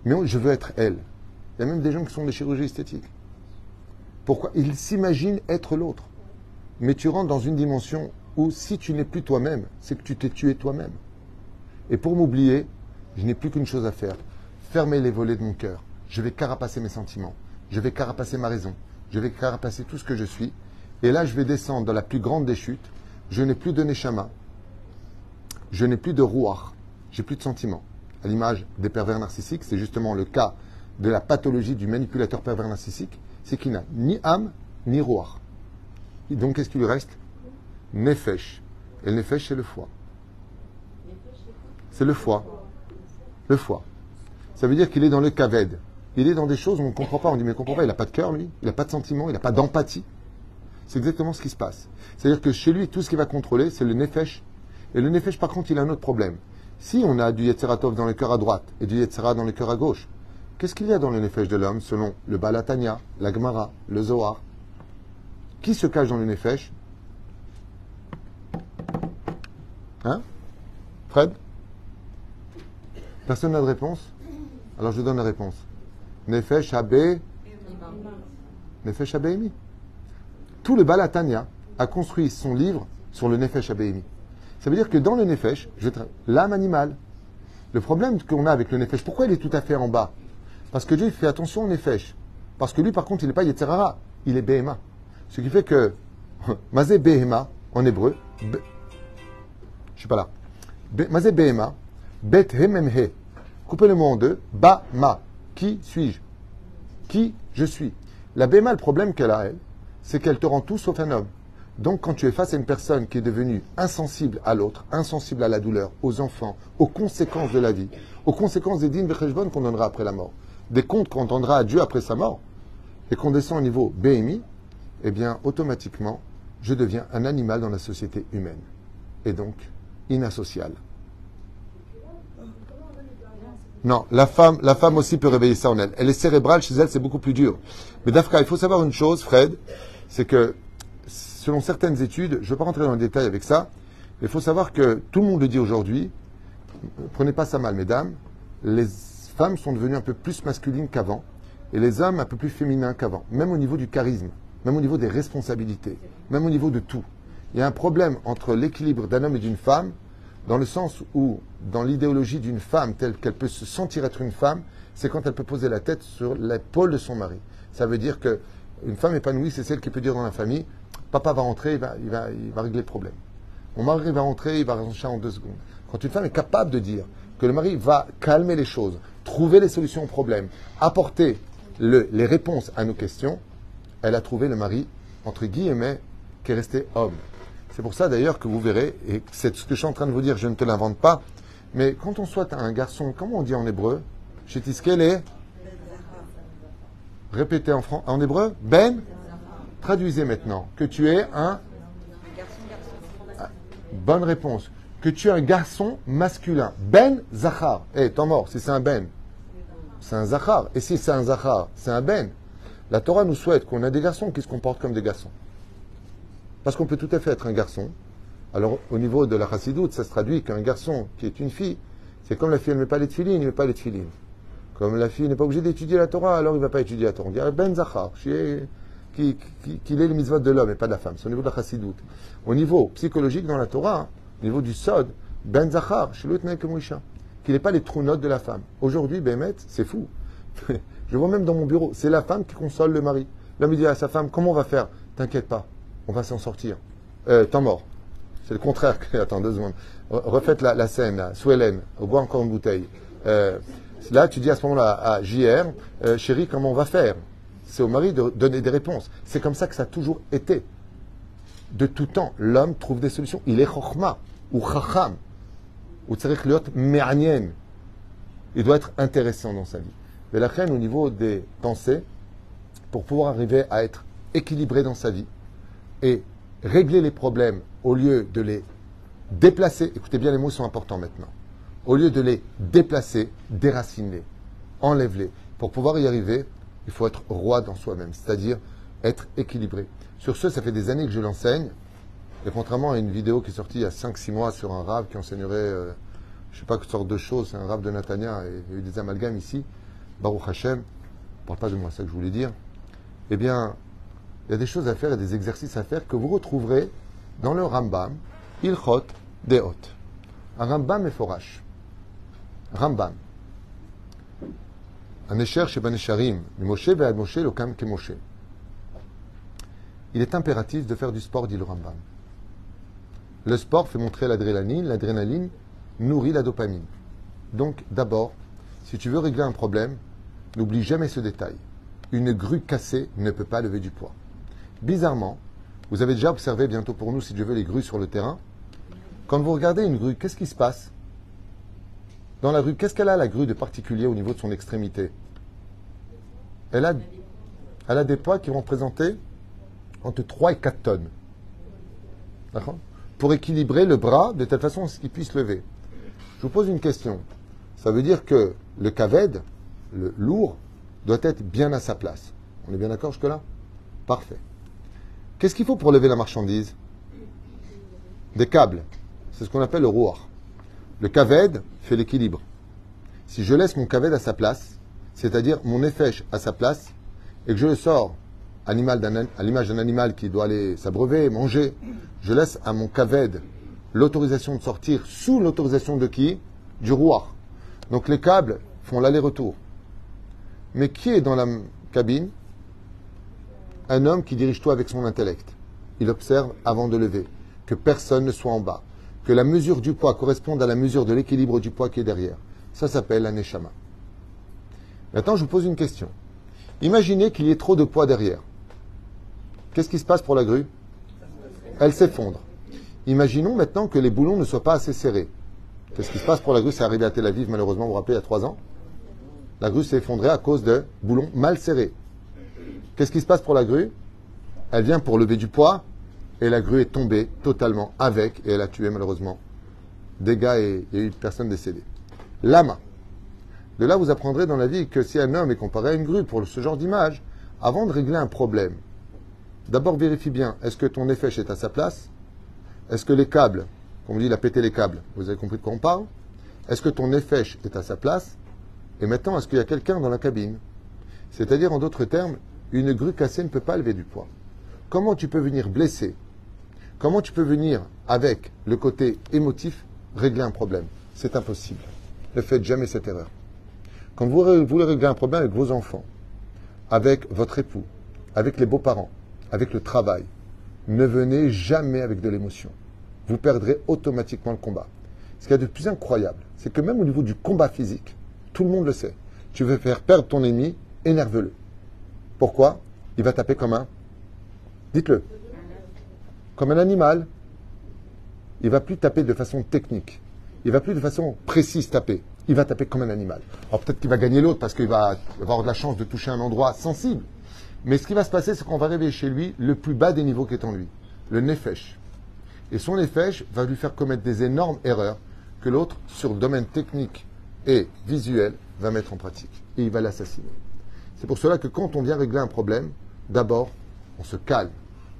Speaker 1: Mais je veux être elle. Il y a même des gens qui sont des chirurgies esthétiques. Pourquoi? Ils s'imaginent être l'autre mais tu rentres dans une dimension où si tu n'es plus toi-même, c'est que tu t'es tué toi-même. Et pour m'oublier, je n'ai plus qu'une chose à faire. Fermer les volets de mon cœur. Je vais carapacer mes sentiments. Je vais carapacer ma raison. Je vais carapacer tout ce que je suis. Et là, je vais descendre dans la plus grande des chutes. Je n'ai plus de neshama. Je n'ai plus de rouar. J'ai plus de sentiments. À l'image des pervers narcissiques, c'est justement le cas de la pathologie du manipulateur pervers narcissique. C'est qu'il n'a ni âme, ni rouar. Donc, qu'est-ce qui lui reste? Nefesh. Et le Nefesh, c'est le foie. C'est le foie. Le foie. Ça veut dire qu'il est dans le kaved. Il est dans des choses où on ne comprend pas. On dit, mais il ne comprend pas, il n'a pas de cœur, lui. Il n'a pas de sentiment, il n'a pas d'empathie. C'est exactement ce qui se passe. C'est-à-dire que chez lui, tout ce qu'il va contrôler, c'est le Nefesh. Et le Nefesh, par contre, il a un autre problème. Si on a du Yetzeratov dans le cœur à droite et du Yetzera dans le cœur à gauche, qu'est-ce qu'il y a dans le Nefesh de l'homme selon le Balatania, la Gemara, le Zohar? Qui se cache dans le Nefesh? Hein? Fred? Personne n'a de réponse? Alors je donne la réponse. Nefesh Abe. Nefesh Abeimi. Tout le Balatania a construit son livre sur le Nefesh Abeimi. Ça veut dire que dans le Nefesh, l'âme animale, le problème qu'on a avec le Nefesh, pourquoi il est tout à fait en bas? Parce que Dieu il fait attention au Nefesh. Parce que lui, par contre, il n'est pas Yetzerara, il est Behema. Ce qui fait que Mazé Behema, en hébreu, Be- je suis pas là. Mazé Behema, Bet Hememhe. Coupez le mot en deux. Ba Ma. Qui suis-je? Qui je suis? La Behema, le problème qu'elle a, elle, c'est qu'elle te rend tout sauf un homme. Donc, quand tu es face à une personne qui est devenue insensible à l'autre, insensible à la douleur, aux enfants, aux conséquences de la vie, aux conséquences des dînes qu'on donnera après la mort, des comptes qu'on donnera à Dieu après sa mort, et qu'on descend au niveau BMI, eh bien, automatiquement, je deviens un animal dans la société humaine. Et donc, inassocial. Non, la femme, la femme aussi peut réveiller ça en elle. Elle est cérébrale, chez elle, c'est beaucoup plus dur. Mais Dafka, il faut savoir une chose, Fred, c'est que selon certaines études, je ne vais pas rentrer dans le détail avec ça, mais il faut savoir que tout le monde le dit aujourd'hui, prenez pas ça mal, mesdames, les femmes sont devenues un peu plus masculines qu'avant, et les hommes un peu plus féminins qu'avant, même au niveau du charisme, même au niveau des responsabilités, même au niveau de tout. Il y a un problème entre l'équilibre d'un homme et d'une femme, dans le sens où, dans l'idéologie d'une femme telle qu'elle peut se sentir être une femme, c'est quand elle peut poser la tête sur l'épaule de son mari. Ça veut dire que une femme épanouie, c'est celle qui peut dire dans la famille, papa va rentrer, il va régler le problème. Mon mari va rentrer, il va rentrer en deux secondes. Quand une femme est capable de dire que le mari va calmer les choses, trouver les solutions aux problèmes, apporter le- les réponses à nos questions, elle a trouvé le mari, entre guillemets, qui est resté homme. C'est pour ça d'ailleurs que vous verrez, et c'est ce que je suis en train de vous dire, je ne te l'invente pas, mais quand on souhaite un garçon, comment on dit en hébreu? Chez Tiskel Répétez en, fran- en hébreu? Ben? Traduisez maintenant que tu es un. Bonne réponse. Que tu es un garçon masculin. Ben Zachar. Eh, t'en mort, si c'est un Ben. C'est un Zachar. Et si c'est un Zachar, c'est un Ben. La Torah nous souhaite qu'on a des garçons qui se comportent comme des garçons. Parce qu'on peut tout à fait être un garçon. Alors, au niveau de la chassidoute, ça se traduit qu'un garçon qui est une fille, c'est comme la fille, elle ne met pas les tefilines, il ne met pas les tefilines. Comme la fille n'est pas obligée d'étudier la Torah, alors il ne va pas étudier la Torah. On dit Ben Zachar, qu'il est le mitzvot de l'homme et pas de la femme. C'est au niveau de la chassidoute. Au niveau psychologique dans la Torah, au niveau du Sod, Ben Zachar, que Mouisha, qu'il n'est pas les trous notes de la femme. Aujourd'hui, Bémet, c'est fou. Je vois même dans mon bureau, c'est la femme qui console le mari. L'homme dit à sa femme, comment on va faire? T'inquiète pas, on va s'en sortir. Euh, mort. C'est le contraire. Attends deux secondes. Re- Refaites la, scène, là. Hélène. On boit encore une bouteille. Euh, là, tu dis à ce moment-là à JR, euh, chérie, comment on va faire? C'est au mari de donner des réponses. C'est comme ça que ça a toujours été. De tout temps, l'homme trouve des solutions. Il est chokhma ou ou tzarich liot me'anien. Il doit être intéressant dans sa vie. Mais la reine, au niveau des pensées, pour pouvoir arriver à être équilibré dans sa vie et régler les problèmes au lieu de les déplacer, écoutez bien, les mots sont importants maintenant, au lieu de les déplacer, déracine-les, enlève-les. Pour pouvoir y arriver, il faut être roi dans soi-même, c'est-à-dire être équilibré. Sur ce, ça fait des années que je l'enseigne, et contrairement à une vidéo qui est sortie il y a 5-6 mois sur un rave qui enseignerait, euh, je ne sais pas quelle sorte de choses, c'est un rave de Natania, et il y a eu des amalgames ici, Baruch Hashem, ne parle pas de moi, c'est ça que je voulais dire, eh bien, il y a des choses à faire et des exercices à faire que vous retrouverez dans le Rambam, Ilchot Deot. Un Rambam Meforash. Rambam. Un Esher chez Ben Esharim, Moshe Moshe Lokam Moshe. Il est impératif de faire du sport, dit le Rambam. Le sport fait montrer l'adrénaline, l'adrénaline nourrit la dopamine. Donc, d'abord, si tu veux régler un problème, n'oublie jamais ce détail. Une grue cassée ne peut pas lever du poids. Bizarrement, vous avez déjà observé bientôt pour nous, si Dieu veut, les grues sur le terrain. Quand vous regardez une grue, qu'est-ce qui se passe? Dans la grue, qu'est-ce qu'elle a la grue de particulier au niveau de son extrémité? Elle a, elle a des poids qui vont représenter entre 3 et 4 tonnes. D'accord? Pour équilibrer le bras de telle façon à ce qu'il puisse lever. Je vous pose une question. Ça veut dire que le kaved, le lourd, doit être bien à sa place. On est bien d'accord jusque-là? Parfait. Qu'est-ce qu'il faut pour lever la marchandise? Des câbles. C'est ce qu'on appelle le rouar. Le kaved fait l'équilibre. Si je laisse mon kaved à sa place, c'est-à-dire mon effèche à sa place, et que je le sors animal à l'image d'un animal qui doit aller s'abreuver, manger, je laisse à mon kaved l'autorisation de sortir sous l'autorisation de qui? Du roi. Donc les câbles font l'aller-retour. Mais qui est dans la cabine? Un homme qui dirige tout avec son intellect. Il observe avant de lever, que personne ne soit en bas, que la mesure du poids corresponde à la mesure de l'équilibre du poids qui est derrière. Ça s'appelle un neshama. Maintenant, je vous pose une question. Imaginez qu'il y ait trop de poids derrière. Qu'est-ce qui se passe pour la grue? Elle s'effondre. Imaginons maintenant que les boulons ne soient pas assez serrés. Qu'est-ce qui se passe pour la grue? C'est arrivé à Tel Aviv, malheureusement, vous vous rappelez, il y a trois ans. La grue s'est effondrée à cause de boulons mal serrés. Qu'est-ce qui se passe pour la grue? Elle vient pour lever du poids et la grue est tombée totalement avec et elle a tué malheureusement des gars et il y a eu personne décédée. Lama. De là, vous apprendrez dans la vie que si un homme est comparé à une grue pour ce genre d'image, avant de régler un problème, D'abord, vérifie bien, est-ce que ton effet est à sa place? Est-ce que les câbles, comme on dit, il a pété les câbles, vous avez compris de quoi on parle? Est-ce que ton effet est à sa place? Et maintenant, est-ce qu'il y a quelqu'un dans la cabine? C'est-à-dire, en d'autres termes, une grue cassée ne peut pas lever du poids. Comment tu peux venir blesser? Comment tu peux venir, avec le côté émotif, régler un problème? C'est impossible. Ne faites jamais cette erreur. Quand vous voulez régler un problème avec vos enfants, avec votre époux, avec les beaux-parents, avec le travail. Ne venez jamais avec de l'émotion. Vous perdrez automatiquement le combat. Ce qu'il y a de plus incroyable, c'est que même au niveau du combat physique, tout le monde le sait. Tu veux faire perdre ton ennemi, énerve-le. Pourquoi? Il va taper comme un. Dites-le. Comme un animal. Il va plus taper de façon technique. Il va plus de façon précise taper. Il va taper comme un animal. Alors peut-être qu'il va gagner l'autre parce qu'il va avoir de la chance de toucher un endroit sensible. Mais ce qui va se passer, c'est qu'on va réveiller chez lui le plus bas des niveaux qui est en lui, le nefesh. Et son nefesh va lui faire commettre des énormes erreurs que l'autre, sur le domaine technique et visuel, va mettre en pratique. Et il va l'assassiner. C'est pour cela que quand on vient régler un problème, d'abord, on se calme.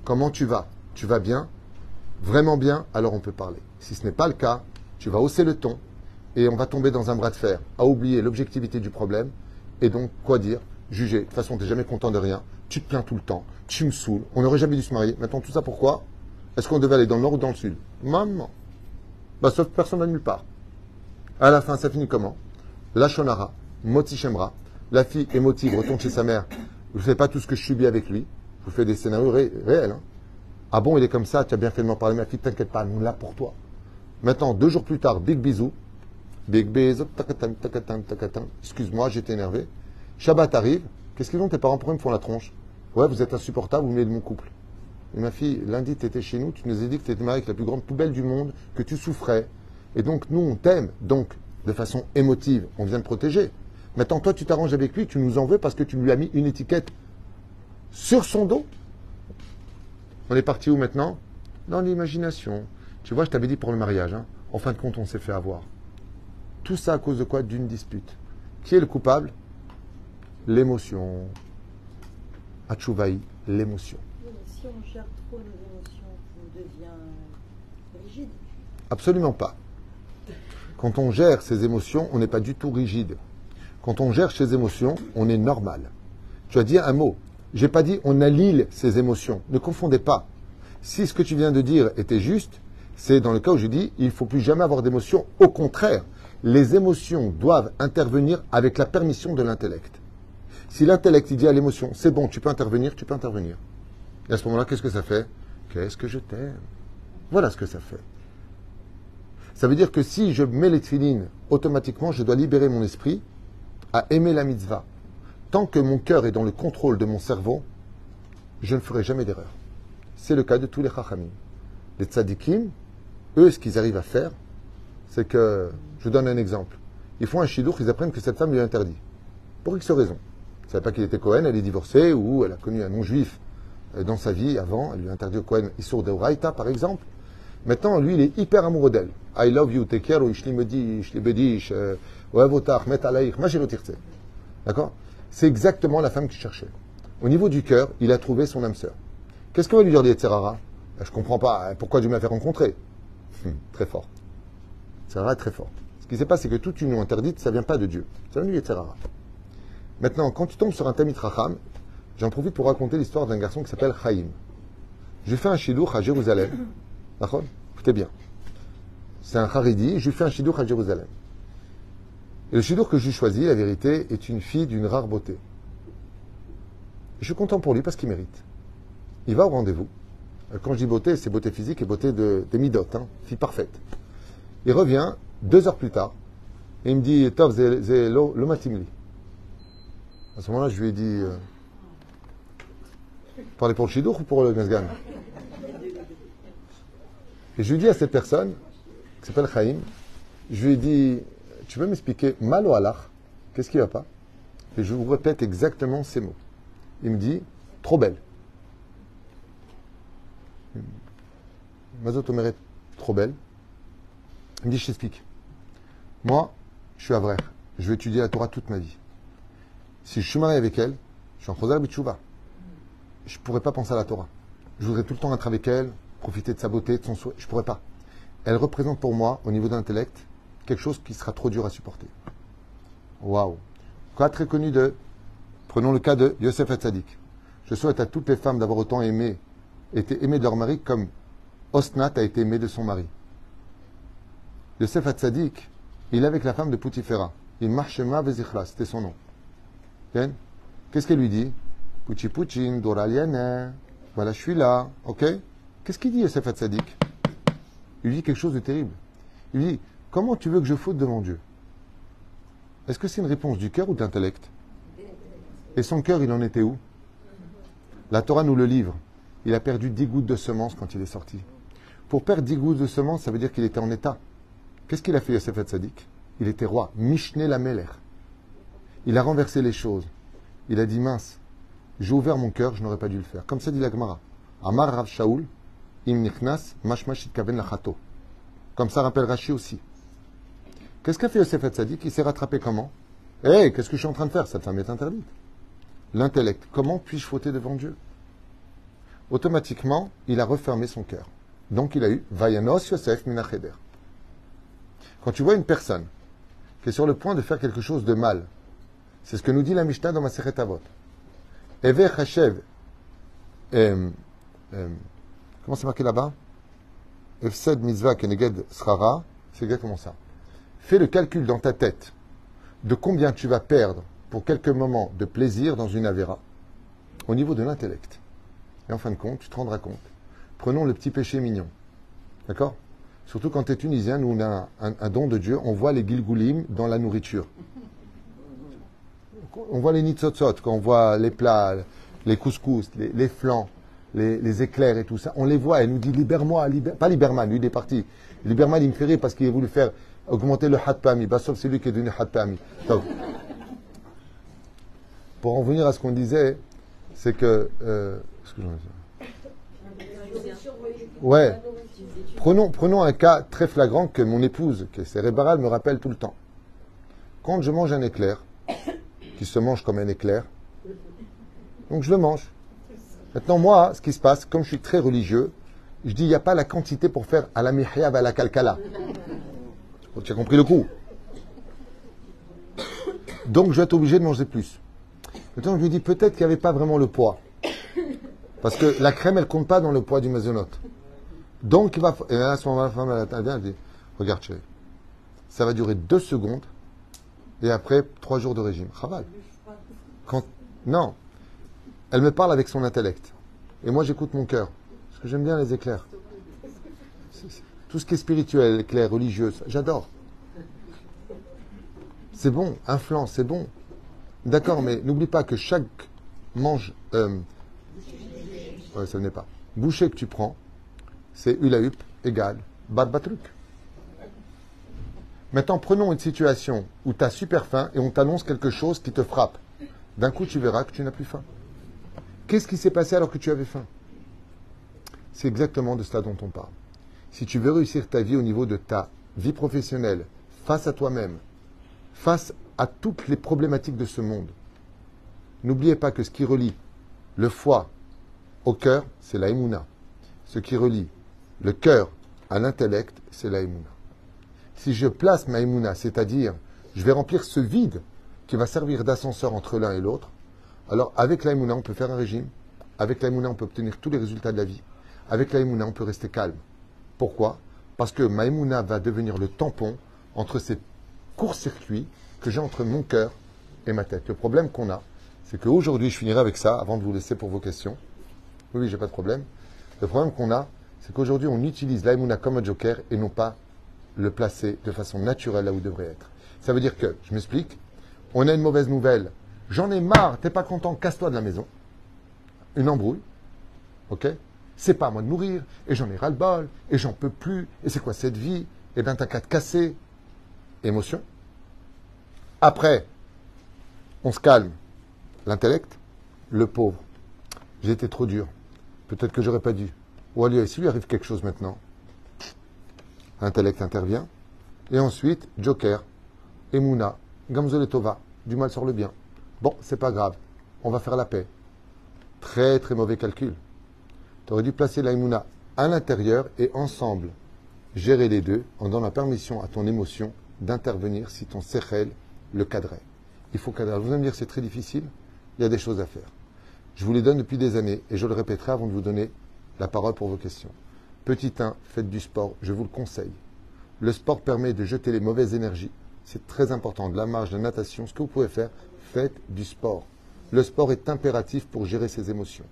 Speaker 1: Comment tu vas? Tu vas bien? Vraiment bien? Alors on peut parler. Si ce n'est pas le cas, tu vas hausser le ton et on va tomber dans un bras de fer à oublier l'objectivité du problème. Et donc, quoi dire? Juger. De toute façon, tu n'es jamais content de rien. Tu te plains tout le temps. Tu me saoules. On n'aurait jamais dû se marier. Maintenant, tout ça pourquoi? Est-ce qu'on devait aller dans le nord ou dans le sud? Maman. Bah, sauf personne n'a nulle part. À la fin, ça finit comment? La Shonara, Moti Shemra. La fille émotive retourne chez sa mère. Je ne fais pas tout ce que je subis avec lui. Je vous fais des scénarios réels. Hein. Ah bon, il est comme ça, tu as bien fait de m'en parler, ma fille, t'inquiète pas, nous là pour toi. Maintenant, deux jours plus tard, big bisou. Big bisou, excuse-moi, j'étais énervé. Shabbat arrive, qu'est-ce qu'ils ont tes parents Pourquoi ils me font la tronche Ouais, vous êtes insupportable, vous mettez de mon couple. Et ma fille, lundi, tu étais chez nous, tu nous as dit que tu étais avec la plus grande poubelle du monde, que tu souffrais. Et donc, nous, on t'aime. Donc, de façon émotive, on vient te protéger. Maintenant, toi, tu t'arranges avec lui, tu nous en veux parce que tu lui as mis une étiquette sur son dos. On est parti où maintenant? Dans l'imagination. Tu vois, je t'avais dit pour le mariage. Hein. En fin de compte, on s'est fait avoir. Tout ça à cause de quoi? D'une dispute. Qui est le coupable? L'émotion. Achouvaï, l'émotion.
Speaker 2: si on gère trop nos émotions, on devient rigide
Speaker 1: Absolument pas. Quand on gère ses émotions, on n'est pas du tout rigide. Quand on gère ses émotions, on est normal. Tu as dit un mot. J'ai pas dit on allile ses émotions. Ne confondez pas. Si ce que tu viens de dire était juste, c'est dans le cas où je dis il faut plus jamais avoir d'émotions. Au contraire, les émotions doivent intervenir avec la permission de l'intellect. Si l'intellect dit à l'émotion, c'est bon, tu peux intervenir, tu peux intervenir. Et à ce moment-là, qu'est-ce que ça fait? Qu'est-ce que je t'aime? Voilà ce que ça fait. Ça veut dire que si je mets les tfilines, automatiquement, je dois libérer mon esprit à aimer la mitzvah. Tant que mon cœur est dans le contrôle de mon cerveau, je ne ferai jamais d'erreur. C'est le cas de tous les chachamim. Les tzadikim, eux, ce qu'ils arrivent à faire, c'est que, je vous donne un exemple. Ils font un chidour, ils apprennent que cette femme lui est interdite. Pour X raison ne savait pas qu'il était Cohen, elle est divorcée ou elle a connu un non-juif euh, dans sa vie avant, elle lui a interdit au Cohen Issour de par exemple. Maintenant, lui, il est hyper amoureux d'elle. I love you, take care, je me dis, je bedish, ouais, votach, met alaïch, ma D'accord? C'est exactement la femme qu'il cherchait. Au niveau du cœur, il a trouvé son âme sœur. Qu'est-ce que va lui dire Yetzerara ben, Je comprends pas. Hein, pourquoi Dieu m'a fait rencontrer? Hum, Très fort. Yetzerara est très fort. Ce qui se passe, c'est que toute union interdite, ça vient pas de Dieu. Ça vient du Yetzerara. Maintenant, quand tu tombes sur un Tamit Racham, j'en profite pour raconter l'histoire d'un garçon qui s'appelle Chaim. J'ai fait un shidouch à Jérusalem. D'accord? Écoutez bien. C'est un Haridi, je lui fais un shidouch à Jérusalem. Et le shidouch que j'ai choisi, la vérité, est une fille d'une rare beauté. Je suis content pour lui parce qu'il mérite. Il va au rendez-vous. Euh, quand je dis beauté, c'est beauté physique et beauté de, des midotes, hein, fille parfaite. Il revient deux heures plus tard et il me dit Tov, le matimli. À ce moment-là, je lui ai dit euh, Parlez pour le Shidour ou pour le Gazgan Et je lui ai dit à cette personne, qui s'appelle Chaim, je lui ai dit Tu veux m'expliquer mal ou alach Qu'est-ce qui ne va pas? Et je vous répète exactement ces mots. Il me dit Trop belle. Mazot est trop belle. Il me dit Je t'explique. Moi, je suis à vrai. Je vais étudier la Torah toute ma vie. Si je suis marié avec elle, je suis en Chosar Bichouva. Je ne pourrais pas penser à la Torah. Je voudrais tout le temps être avec elle, profiter de sa beauté, de son souhait. Je ne pourrais pas. Elle représente pour moi, au niveau de l'intellect, quelque chose qui sera trop dur à supporter. Waouh. Cas très connu de. Prenons le cas de Yosef Hatzadik. Je souhaite à toutes les femmes d'avoir autant aimé, été aimées de leur mari comme Osnat a été aimé de son mari. Yosef Hatzadik, il est avec la femme de Poutifera. Il marchema vezichra, c'était son nom. Qu'est-ce qu'elle lui dit? Puchi Puchin, Doraliana. Voilà, je suis là. Ok? Qu'est-ce qu'il dit, Yosef Hatzadik? Il lui dit quelque chose de terrible. Il lui dit Comment tu veux que je faute devant Dieu? Est-ce que c'est une réponse du cœur ou de l'intellect? Et son cœur, il en était où? La Torah nous le livre. Il a perdu dix gouttes de semence quand il est sorti. Pour perdre dix gouttes de semence, ça veut dire qu'il était en état. Qu'est-ce qu'il a fait, Yosef Hatzadik? Il était roi. Mishneh la. Il a renversé les choses. Il a dit mince, j'ai ouvert mon cœur, je n'aurais pas dû le faire. Comme ça dit la Gemara. Amar Rav Shaul, im nichnas, mashmashit kaven lachato. Comme ça rappelle Rashi aussi. Qu'est-ce qu'a fait Yosef Hatzadik? Il s'est rattrapé comment? Eh, qu'est-ce que je suis en train de faire? Cette femme est interdite. L'intellect. Comment puis-je fauter devant Dieu? Automatiquement, il a refermé son cœur. Donc il a eu Vayanos Yosef Minacheder. Quand tu vois une personne qui est sur le point de faire quelque chose de mal, c'est ce que nous dit la Mishnah dans ma Avot. Ever Hashev, euh, euh, comment c'est marqué là-bas? Efsed mitzvah keneged srara, c'est exactement ça. Fais le calcul dans ta tête de combien tu vas perdre pour quelques moments de plaisir dans une avéra au niveau de l'intellect. Et en fin de compte, tu te rendras compte. Prenons le petit péché mignon. D'accord? Surtout quand tu es tunisien, nous on a un, don de Dieu, on voit les gilgoulim dans la nourriture on voit les nitzotzot, quand on voit les plats, les couscous, les, flancs, les, éclairs et tout ça, on les voit. Elle nous dit libère-moi, pas Liberman, lui il est parti. Liberman il me fait parce qu'il a voulu faire augmenter le hat-pami. Bah, sauf c'est lui qui est devenu hat-pami. pour en venir à ce qu'on disait, c'est que. Euh, ouais. Prenons, prenons un cas très flagrant que mon épouse, qui est cérébrale, me rappelle tout le temps. Quand je mange un éclair, se mange comme un éclair. Donc je le mange. Maintenant, moi, ce qui se passe, comme je suis très religieux, je dis il n'y a pas la quantité pour faire à la mihyab à la kalkala. Tu as compris le coup Donc je vais être obligé de manger plus. Maintenant, je me dis peut-être qu'il n'y avait pas vraiment le poids. Parce que la crème, elle compte pas dans le poids du maisonnote. Donc, il va. Et à ce moment-là, la femme, elle, elle dit Regarde, chérie, ça va durer deux secondes et après trois jours de régime. Chaval. Non. Elle me parle avec son intellect. Et moi, j'écoute mon cœur. Parce que j'aime bien les éclairs. Tout ce qui est spirituel, éclair, religieux, j'adore. C'est bon, flan, c'est bon. D'accord, mais n'oublie pas que chaque mange. Euh, ouais, ça n'est pas. Boucher que tu prends, c'est ulahup égale bat truc. Maintenant, prenons une situation où tu as super faim et on t'annonce quelque chose qui te frappe. D'un coup, tu verras que tu n'as plus faim. Qu'est-ce qui s'est passé alors que tu avais faim? C'est exactement de cela dont on parle. Si tu veux réussir ta vie au niveau de ta vie professionnelle, face à toi-même, face à toutes les problématiques de ce monde, n'oubliez pas que ce qui relie le foie au cœur, c'est la émouna. Ce qui relie le cœur à l'intellect, c'est la émouna. Si je place ma émouna, c'est-à-dire je vais remplir ce vide qui va servir d'ascenseur entre l'un et l'autre, alors avec la émouna, on peut faire un régime. Avec la émouna, on peut obtenir tous les résultats de la vie. Avec la émouna, on peut rester calme. Pourquoi? Parce que ma émouna va devenir le tampon entre ces courts-circuits que j'ai entre mon cœur et ma tête. Le problème qu'on a, c'est qu'aujourd'hui, je finirai avec ça, avant de vous laisser pour vos questions. Oui, oui, j'ai pas de problème. Le problème qu'on a, c'est qu'aujourd'hui, on utilise l'aïmouna comme un joker et non pas le placer de façon naturelle là où il devrait être. Ça veut dire que, je m'explique, on a une mauvaise nouvelle. J'en ai marre, t'es pas content, casse-toi de la maison. Une embrouille. OK? C'est pas à moi de mourir, et j'en ai ras-le-bol, et j'en peux plus, et c'est quoi cette vie? Eh bien, t'as qu'à te casser. Émotion. Après, on se calme. L'intellect, le pauvre. J'ai été trop dur. Peut-être que j'aurais pas dû. Ou allez, s'il lui arrive quelque chose maintenant, l'intellect intervient. Et ensuite, Joker, Emouna, Gamzol et Tova, du mal sur le bien. Bon, c'est pas grave, on va faire la paix. Très très mauvais calcul. Tu aurais dû placer la à l'intérieur et ensemble gérer les deux en donnant la permission à ton émotion d'intervenir si ton sechel le cadrait. Il faut cadrer. Vous allez me dire c'est très difficile, il y a des choses à faire. Je vous les donne depuis des années et je le répéterai avant de vous donner la parole pour vos questions. Petit 1, faites du sport, je vous le conseille. Le sport permet de jeter les mauvaises énergies. C'est très important, de la marche, de la natation, ce que vous pouvez faire, faites du sport. Le sport est impératif pour gérer ses émotions.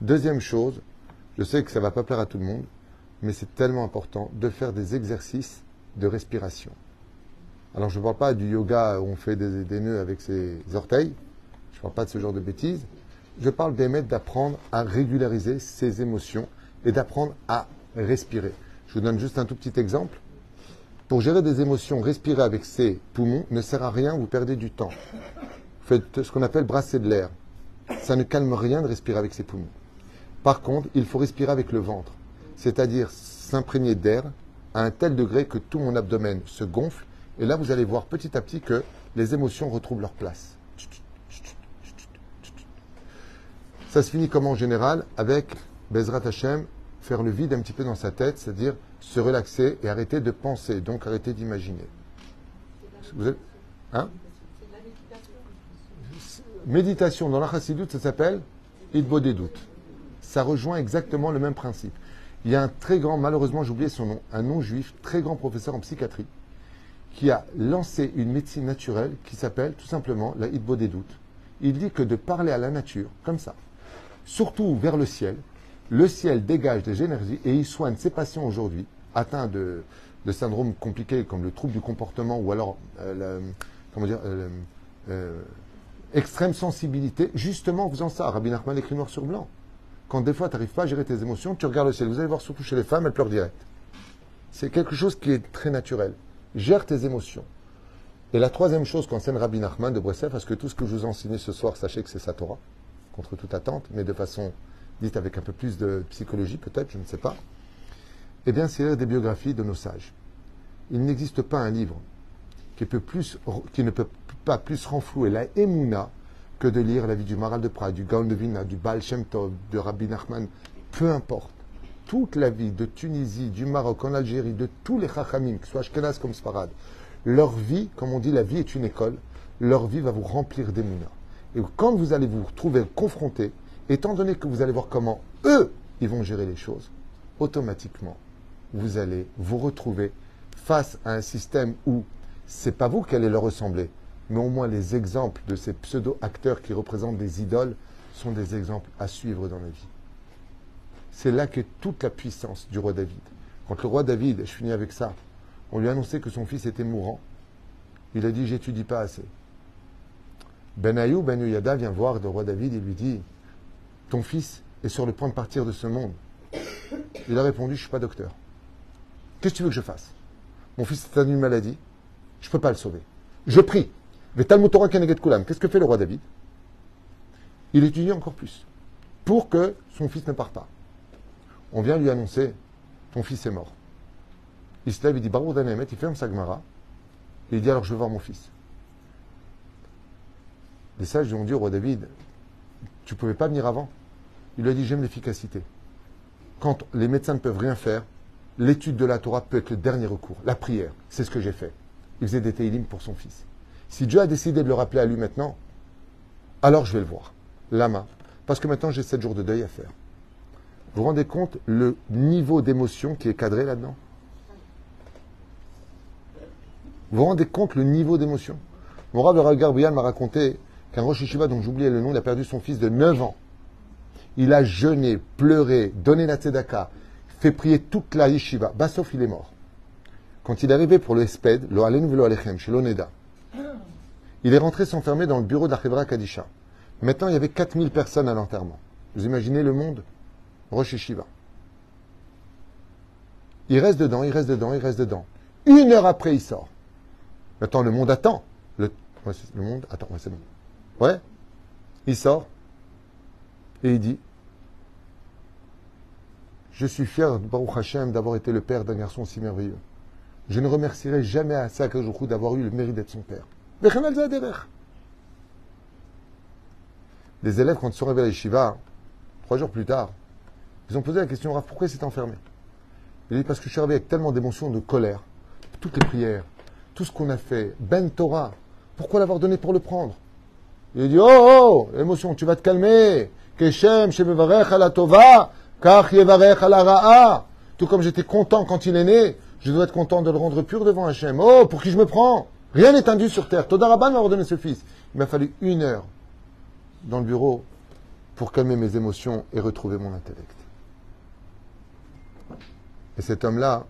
Speaker 1: Deuxième chose, je sais que ça ne va pas plaire à tout le monde, mais c'est tellement important de faire des exercices de respiration. Alors je ne parle pas du yoga où on fait des, des nœuds avec ses orteils, je ne parle pas de ce genre de bêtises, je parle d'émettre, d'apprendre à régulariser ses émotions et d'apprendre à respirer. Je vous donne juste un tout petit exemple. Pour gérer des émotions, respirer avec ses poumons ne sert à rien, vous perdez du temps. Vous faites ce qu'on appelle brasser de l'air. Ça ne calme rien de respirer avec ses poumons. Par contre, il faut respirer avec le ventre, c'est-à-dire s'imprégner d'air à un tel degré que tout mon abdomen se gonfle, et là vous allez voir petit à petit que les émotions retrouvent leur place. Ça se finit comme en général? Avec Bezrat Hashem, faire le vide un petit peu dans sa tête, c'est-à-dire se relaxer et arrêter de penser, donc arrêter d'imaginer. Vous êtes, hein Méditation dans la ça s'appelle Idbo des doutes. Ça rejoint exactement le même principe. Il y a un très grand, malheureusement j'ai oublié son nom, un non-juif, très grand professeur en psychiatrie, qui a lancé une médecine naturelle qui s'appelle tout simplement la Idbo des doutes. Il dit que de parler à la nature, comme ça, surtout vers le ciel. Le ciel dégage des énergies et il soigne ses patients aujourd'hui atteints de, syndromes compliqués comme le trouble du comportement ou alors euh, euh, euh, extrême sensibilité, justement en faisant ça. Rabbi Nachman écrit noir sur blanc. Quand des fois tu n'arrives pas à gérer tes émotions, tu regardes le ciel. Vous allez voir surtout chez les femmes, elles pleurent direct. C'est quelque chose qui est très naturel. Gère tes émotions. Et la troisième chose qu'enseigne Rabbi Nachman de Bressef, parce que tout ce que je vous ai enseigné ce soir, sachez que c'est sa Torah contre toute attente, mais de façon dite avec un peu plus de psychologie peut-être, je ne sais pas, eh bien c'est des biographies de nos sages. Il n'existe pas un livre qui, ne peut pas plus renflouer la émouna que de lire la vie du Maral de Prague, du Gaon de Vilna, du Baal Shem Tov, de Rabbi Nachman, peu importe. Toute la vie de Tunisie, du Maroc, en Algérie, de tous les Chachamim, que ce soit Ashkenaz comme Sfarad, leur vie, comme on dit, la vie est une école, leur vie va vous remplir d'émouna. Et quand vous allez vous retrouver confronté, étant donné que vous allez voir comment eux, ils vont gérer les choses, automatiquement, vous allez vous retrouver face à un système où c'est pas vous qui allez leur ressembler, mais au moins les exemples de ces pseudo-acteurs qui représentent des idoles sont des exemples à suivre dans la vie. C'est là que toute la puissance du roi David. Quand le roi David, je finis avec ça, on lui a annoncé que son fils était mourant, il a dit J'étudie pas assez. Ben Yada vient voir le roi David et lui dit Ton fils est sur le point de partir de ce monde. Il a répondu Je ne suis pas docteur. Qu'est-ce que tu veux que je fasse? Mon fils est atteint d'une maladie. Je ne peux pas le sauver. Je prie. Qu'est-ce que fait le roi David? Il étudie encore plus pour que son fils ne parte pas. On vient lui annoncer Ton fils est mort. Il se il dit Baruch Danemet, il ferme sa Gemara, et il dit alors je vais voir mon fils. Les sages lui ont dit au roi David, tu ne pouvais pas venir avant Il lui a dit j'aime l'efficacité. Quand les médecins ne peuvent rien faire, l'étude de la Torah peut être le dernier recours, la prière. C'est ce que j'ai fait. Il faisait des télim pour son fils. Si Dieu a décidé de le rappeler à lui maintenant, alors je vais le voir. Lama. Parce que maintenant j'ai sept jours de deuil à faire. Vous vous rendez compte le niveau d'émotion qui est cadré là-dedans? Vous vous rendez compte le niveau d'émotion? Mon Rav Gabriel m'a raconté qu'un Rosh Yeshiva dont j'oubliais le nom, a perdu son fils de 9 ans. Il a jeûné, pleuré, donné la tzedaka, fait prier toute la yeshiva. Bassof, il est mort. Quand il est arrivé pour le Esped, Alen Velo Alechem, chez l'Oneda, il est rentré s'enfermer dans le bureau d'Achevra Kadisha. Maintenant, il y avait 4000 personnes à l'enterrement. Vous imaginez le monde? Rosh Yeshiva. Il reste dedans, il reste dedans, il reste dedans. Une heure après, il sort. Maintenant, le monde attend. Le, le monde attend. Ouais, c'est bon. Ouais. Il sort. Et il dit Je suis fier, Baruch Hashem, d'avoir été le père d'un garçon si merveilleux. Je ne remercierai jamais à Sakajoukou d'avoir eu le mérite d'être son père. Les élèves, quand ils sont arrivés à Yeshiva, trois jours plus tard, ils ont posé la question Rav, pourquoi s'est enfermé? Il dit Parce que je suis arrivé avec tellement d'émotions, de colère. Toutes les prières, tout ce qu'on a fait, Ben Torah, pourquoi l'avoir donné pour le prendre? Il dit Oh, oh, émotion, tu vas te calmer. Tout comme j'étais content quand il est né, je dois être content de le rendre pur devant Hachem. Oh, pour qui je me prends? Rien n'est induit sur terre. Todaraban m'a ordonné ce fils. Il m'a fallu une heure dans le bureau pour calmer mes émotions et retrouver mon intellect. Et cet homme-là,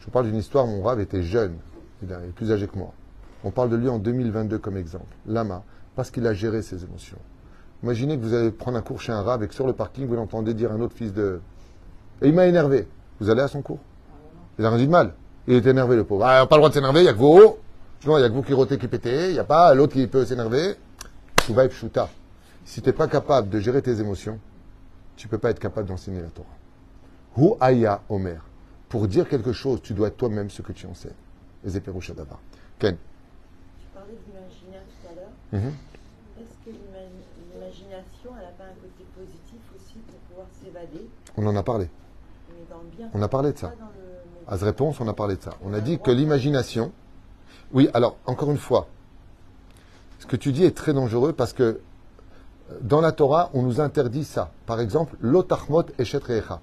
Speaker 1: je vous parle d'une histoire, mon rave était jeune, il est plus âgé que moi. On parle de lui en 2022 comme exemple. Lama, parce qu'il a géré ses émotions. Imaginez que vous allez prendre un cours chez un rave et que sur le parking, vous l'entendez dire un autre fils de... Et il m'a énervé. Vous allez à son cours Il a rien dit de mal. Il est énervé, le pauvre. Ah, pas le droit de s'énerver, il n'y a que vous. il n'y a que vous qui rotez, qui pétez. Il n'y a pas l'autre qui peut s'énerver. Tu vas être Si tu n'es pas capable de gérer tes émotions, tu ne peux pas être capable d'enseigner la Torah. Hu aya Omer. Pour dire quelque chose, tu dois être toi-même ce que tu enseignes. Les Ken.
Speaker 2: Tu parlais d'imaginaire tout à l'heure. Mhm que l'imagination, elle n'a pas un côté positif aussi pour pouvoir s'évader
Speaker 1: On en a parlé. On a parlé de ça. À ce réponse, on a parlé de ça. On a dit que l'imagination. Oui, alors, encore une fois, ce que tu dis est très dangereux parce que euh, dans la Torah, on nous interdit ça. Par exemple, l'otachmot eshet recha.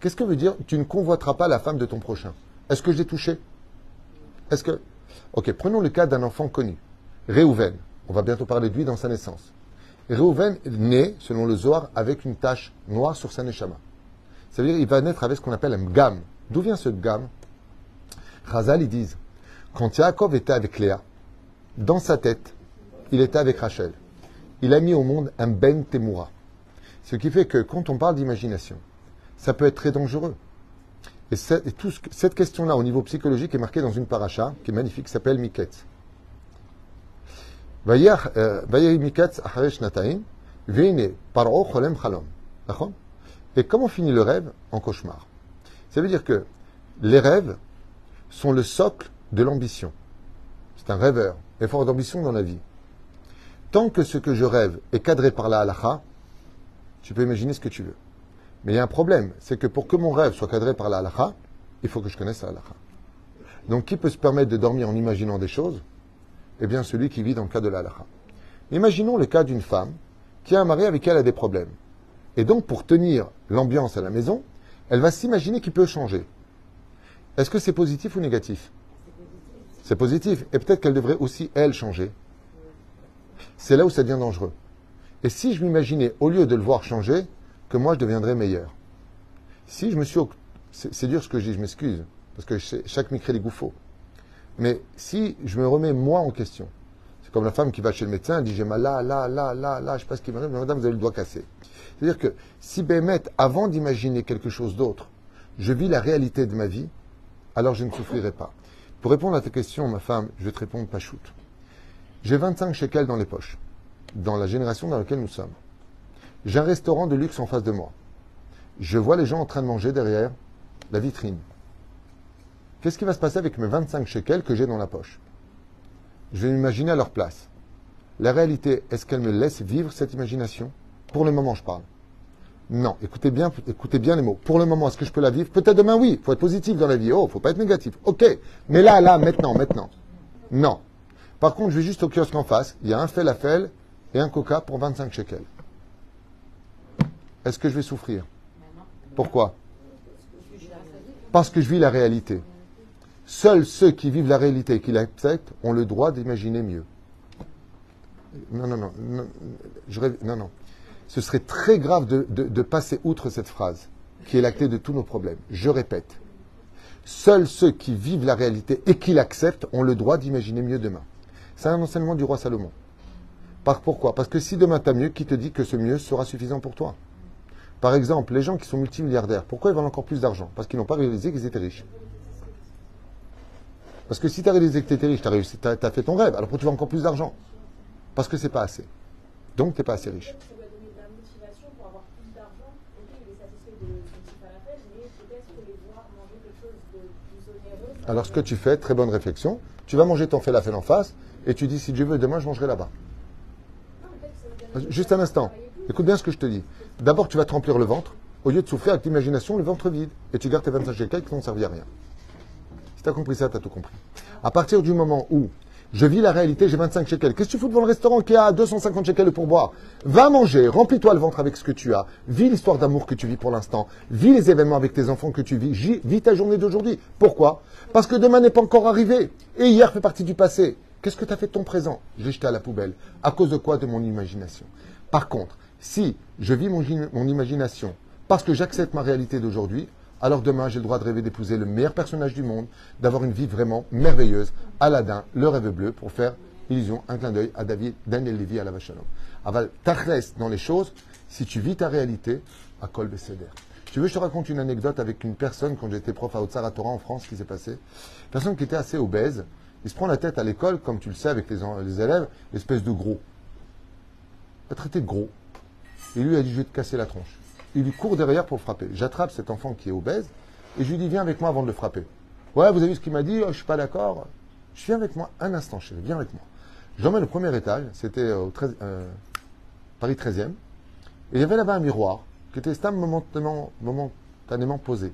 Speaker 1: Qu'est-ce que veut dire tu ne convoiteras pas la femme de ton prochain? Est-ce que je l'ai touché? Est-ce que. Ok, prenons le cas d'un enfant connu. Réhouven. On va bientôt parler de lui dans sa naissance. Réhouven né, selon le Zohar, avec une tache noire sur sa neshama. Ça veut dire qu'il va naître avec ce qu'on appelle un gam. D'où vient ce gam Chazal, ils disent quand Yaakov était avec Léa, dans sa tête, il était avec Rachel. Il a mis au monde un Ben Temura. Ce qui fait que quand on parle d'imagination, ça peut être très dangereux. Et, cette question-là, au niveau psychologique, est marquée dans une paracha qui est magnifique, qui s'appelle Miketz. Euh, et comment finit le rêve En cauchemar. Ça veut dire que les rêves sont le socle de l'ambition. C'est un rêveur, effort d'ambition dans la vie. Tant que ce que je rêve est cadré par la halakha, tu peux imaginer ce que tu veux. Mais il y a un problème, c'est que pour que mon rêve soit cadré par la halakha, il faut que je connaisse la halakha. Donc qui peut se permettre de dormir en imaginant des choses? Eh bien celui qui vit dans le cas de la halakha. Imaginons le cas d'une femme qui a un mari avec qui elle a des problèmes. Et donc pour tenir l'ambiance à la maison, elle va s'imaginer qu'il peut changer. Est-ce que c'est positif ou négatif? C'est positif. Et peut-être qu'elle devrait aussi, elle, changer. C'est là où ça devient dangereux. Et si je m'imaginais, au lieu de le voir changer, que moi je deviendrai meilleur? Si je me suis. C'est dur ce que je dis, je m'excuse, parce que chaque micro est gouffaux. Mais si je me remets moi en question, c'est comme la femme qui va chez le médecin, elle dit j'ai mal là, là, là, là, là, je sais pas ce qui m'arrive, mais madame, vous avez le doigt cassé. C'est-à-dire que si Bémet, avant d'imaginer quelque chose d'autre, je vis la réalité de ma vie, alors je ne souffrirai pas. Pour répondre à ta question, ma femme, je vais te répondre pas shoot. J'ai 25 shekels dans les poches, dans la génération dans laquelle nous sommes. J'ai un restaurant de luxe en face de moi. Je vois les gens en train de manger derrière la vitrine. Qu'est-ce qui va se passer avec mes 25 shekels que j'ai dans la poche? Je vais m'imaginer à leur place. La réalité, est-ce qu'elle me laisse vivre cette imagination? Pour le moment, je parle. Non, écoutez bien, écoutez bien les mots. Pour le moment, est-ce que je peux la vivre? Peut-être demain, oui. Il faut être positif dans la vie. Oh, faut pas être négatif. Ok. Mais là, là, maintenant, maintenant. Non. Par contre, je vais juste au kiosque en face. Il y a un falafel et un coca pour 25 shekels. Est-ce que je vais souffrir? Pourquoi? Parce que je vis la réalité. Seuls ceux qui vivent la réalité et qui l'acceptent ont le droit d'imaginer mieux. Non, non, non. Non, je rêve- non, non. Ce serait très grave de, passer outre cette phrase, qui est la clé de tous nos problèmes. Je répète. Seuls ceux qui vivent la réalité et qui l'acceptent ont le droit d'imaginer mieux demain. C'est un enseignement du roi Salomon. Par, pourquoi? Parce que si demain tu as mieux, qui te dit que ce mieux sera suffisant pour toi? Par exemple, les gens qui sont multimilliardaires, pourquoi ils veulent encore plus d'argent? Parce qu'ils n'ont pas réalisé qu'ils étaient riches. Parce que si tu as réalisé que tu étais riche, tu as, fait ton rêve, alors pourquoi tu veux encore plus d'argent? Parce que c'est pas assez. Donc tu n'es pas assez riche.
Speaker 3: Ça doit donner de la motivation pour avoir plus d'argent. Ok, il est satisfait de son petit falafel, mais peut-être que les voir manger quelque chose de plus onéreux. ça
Speaker 1: Alors ce que tu fais, très bonne réflexion, tu vas manger ton falafel en face et tu dis si Dieu veut, demain je mangerai là-bas. Juste un instant. Écoute bien ce que je te dis. D'abord, tu vas te remplir le ventre, au lieu de souffrir avec l'imagination, le ventre vide. Et tu gardes tes 25 shekels qui ne vont servir à rien. Si tu as compris ça, tu as tout compris. À partir du moment où je vis la réalité, j'ai 25 shekels. Qu'est-ce que tu fous devant le restaurant qui a 250 shekels pour boire Va manger, remplis-toi le ventre avec ce que tu as. Vis l'histoire d'amour que tu vis pour l'instant. Vis les événements avec tes enfants que tu vis. Vis ta journée d'aujourd'hui. Pourquoi? Parce que demain n'est pas encore arrivé. Et hier fait partie du passé. Qu'est-ce que tu as fait de ton présent? J'ai jeté à la poubelle. À cause de quoi? De mon imagination. Par contre, si je vis mon imagination parce que j'accepte ma réalité d'aujourd'hui, alors demain j'ai le droit de rêver d'épouser le meilleur personnage du monde, d'avoir une vie vraiment merveilleuse, Aladdin, le rêve bleu, pour faire illusion, un clin d'œil à David, Daniel Lévy, à la Vachalom. Aval, tachles dans les choses, si tu vis ta réalité, à Kol Besséder. Tu veux, je te raconte une anecdote avec une personne quand j'étais prof à Otsara Torah en France, ce qui s'est passé? Personne qui était assez obèse, il se prend la tête à l'école, comme tu le sais avec les élèves, espèce de gros. Il a traité de gros. Et lui a dit, je vais te casser la tronche. Il lui court derrière pour frapper. J'attrape cet enfant qui est obèse et je lui dis, viens avec moi avant de le frapper. Ouais, vous avez vu ce qu'il m'a dit, oh, je suis pas d'accord. Je viens avec moi un instant, chérie, viens avec moi. J'emmène au premier étage, c'était au 13 euh, Paris 13e, et il y avait là-bas un miroir qui était stable momentanément, posé.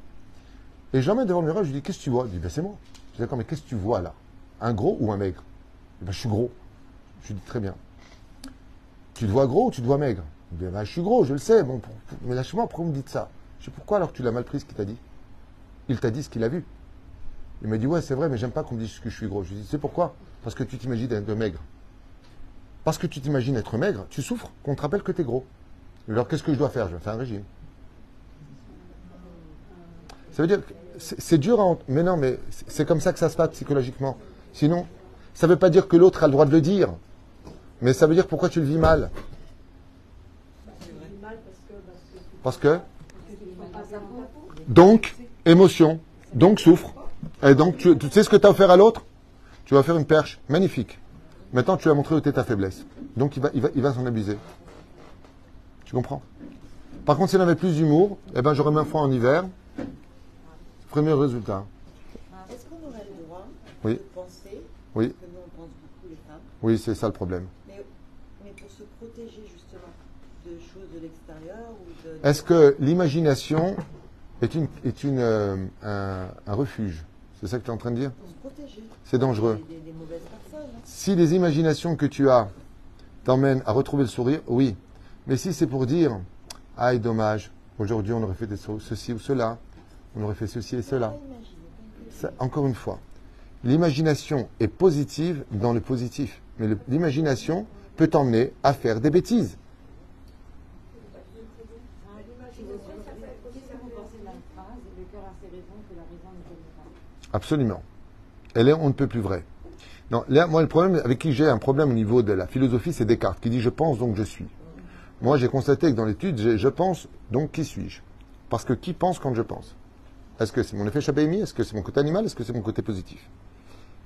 Speaker 1: Et j'emmène devant le miroir, je lui dis, qu'est-ce que tu vois? Il dit, ben c'est moi. Je dis, d'accord, mais qu'est-ce que tu vois là? Un gros ou un maigre? Dit, ben, je suis gros. Je lui dis, très bien. Tu te vois gros ou tu te vois maigre? Je suis gros, je le sais, mais lâche-moi, pourquoi vous me dites ça? Je dis, pourquoi alors que tu l'as mal pris ce qu'il t'a dit? Il t'a dit ce qu'il a vu. Il m'a dit, ouais, c'est vrai, mais j'aime pas qu'on me dise que je suis gros. Je lui dis, c'est pourquoi? Parce que tu t'imagines être maigre. Parce que tu t'imagines être maigre, tu souffres, qu'on te rappelle que tu es gros. Alors qu'est-ce que je dois faire? Je vais faire un régime. Ça veut dire que c'est dur à... Mais non, mais c'est comme ça que ça se passe psychologiquement. Sinon, ça ne veut pas dire que l'autre a le droit de le dire. Mais ça veut dire pourquoi tu le vis mal. Parce que Donc, émotion. Donc, souffre. Et donc, tu, tu sais ce que tu as offert à l'autre? Tu vas faire une perche magnifique. Maintenant, tu as montré où était ta faiblesse. Donc, il va, il va, il va s'en abuser. Tu comprends? Par contre, s'il avait plus d'humour, eh ben, j'aurais même foi en hiver. Premier résultat.
Speaker 2: Est-ce qu'on aurait le droit
Speaker 1: Oui.
Speaker 2: de penser,
Speaker 1: Oui,
Speaker 2: que nous on pense beaucoup les femmes,
Speaker 1: oui, c'est ça le problème.
Speaker 2: mais, mais pour se protéger justement de choses de l'extérieur ou de...
Speaker 1: Est-ce que l'imagination est, une, est une, euh, un, un refuge? C'est ça que tu es en train de dire? C'est dangereux.
Speaker 2: des, des- hein.
Speaker 1: Si les imaginations que tu as t'emmènent à retrouver le sourire, oui. Mais si c'est pour dire, aïe, dommage, aujourd'hui on aurait fait des ceci ou cela, on aurait fait ceci et cela. Ça, encore une fois, l'imagination est positive dans le positif. Mais l'imagination peut t'emmener à faire des bêtises.
Speaker 4: Qu'est-ce que vous pensez de la phrase Le cœur a ses raisons que la raison ne connaît pas
Speaker 1: Absolument. Elle est on ne peut plus vraie. Non, là, moi, le problème avec qui j'ai un problème au niveau de la philosophie, c'est Descartes, qui dit je pense donc je suis. Moi, j'ai constaté que dans l'étude, je pense donc qui suis-je? Parce que qui pense quand je pense? Est-ce que c'est mon effet Chabémi Est-ce que c'est mon côté animal? Est-ce que c'est mon côté positif?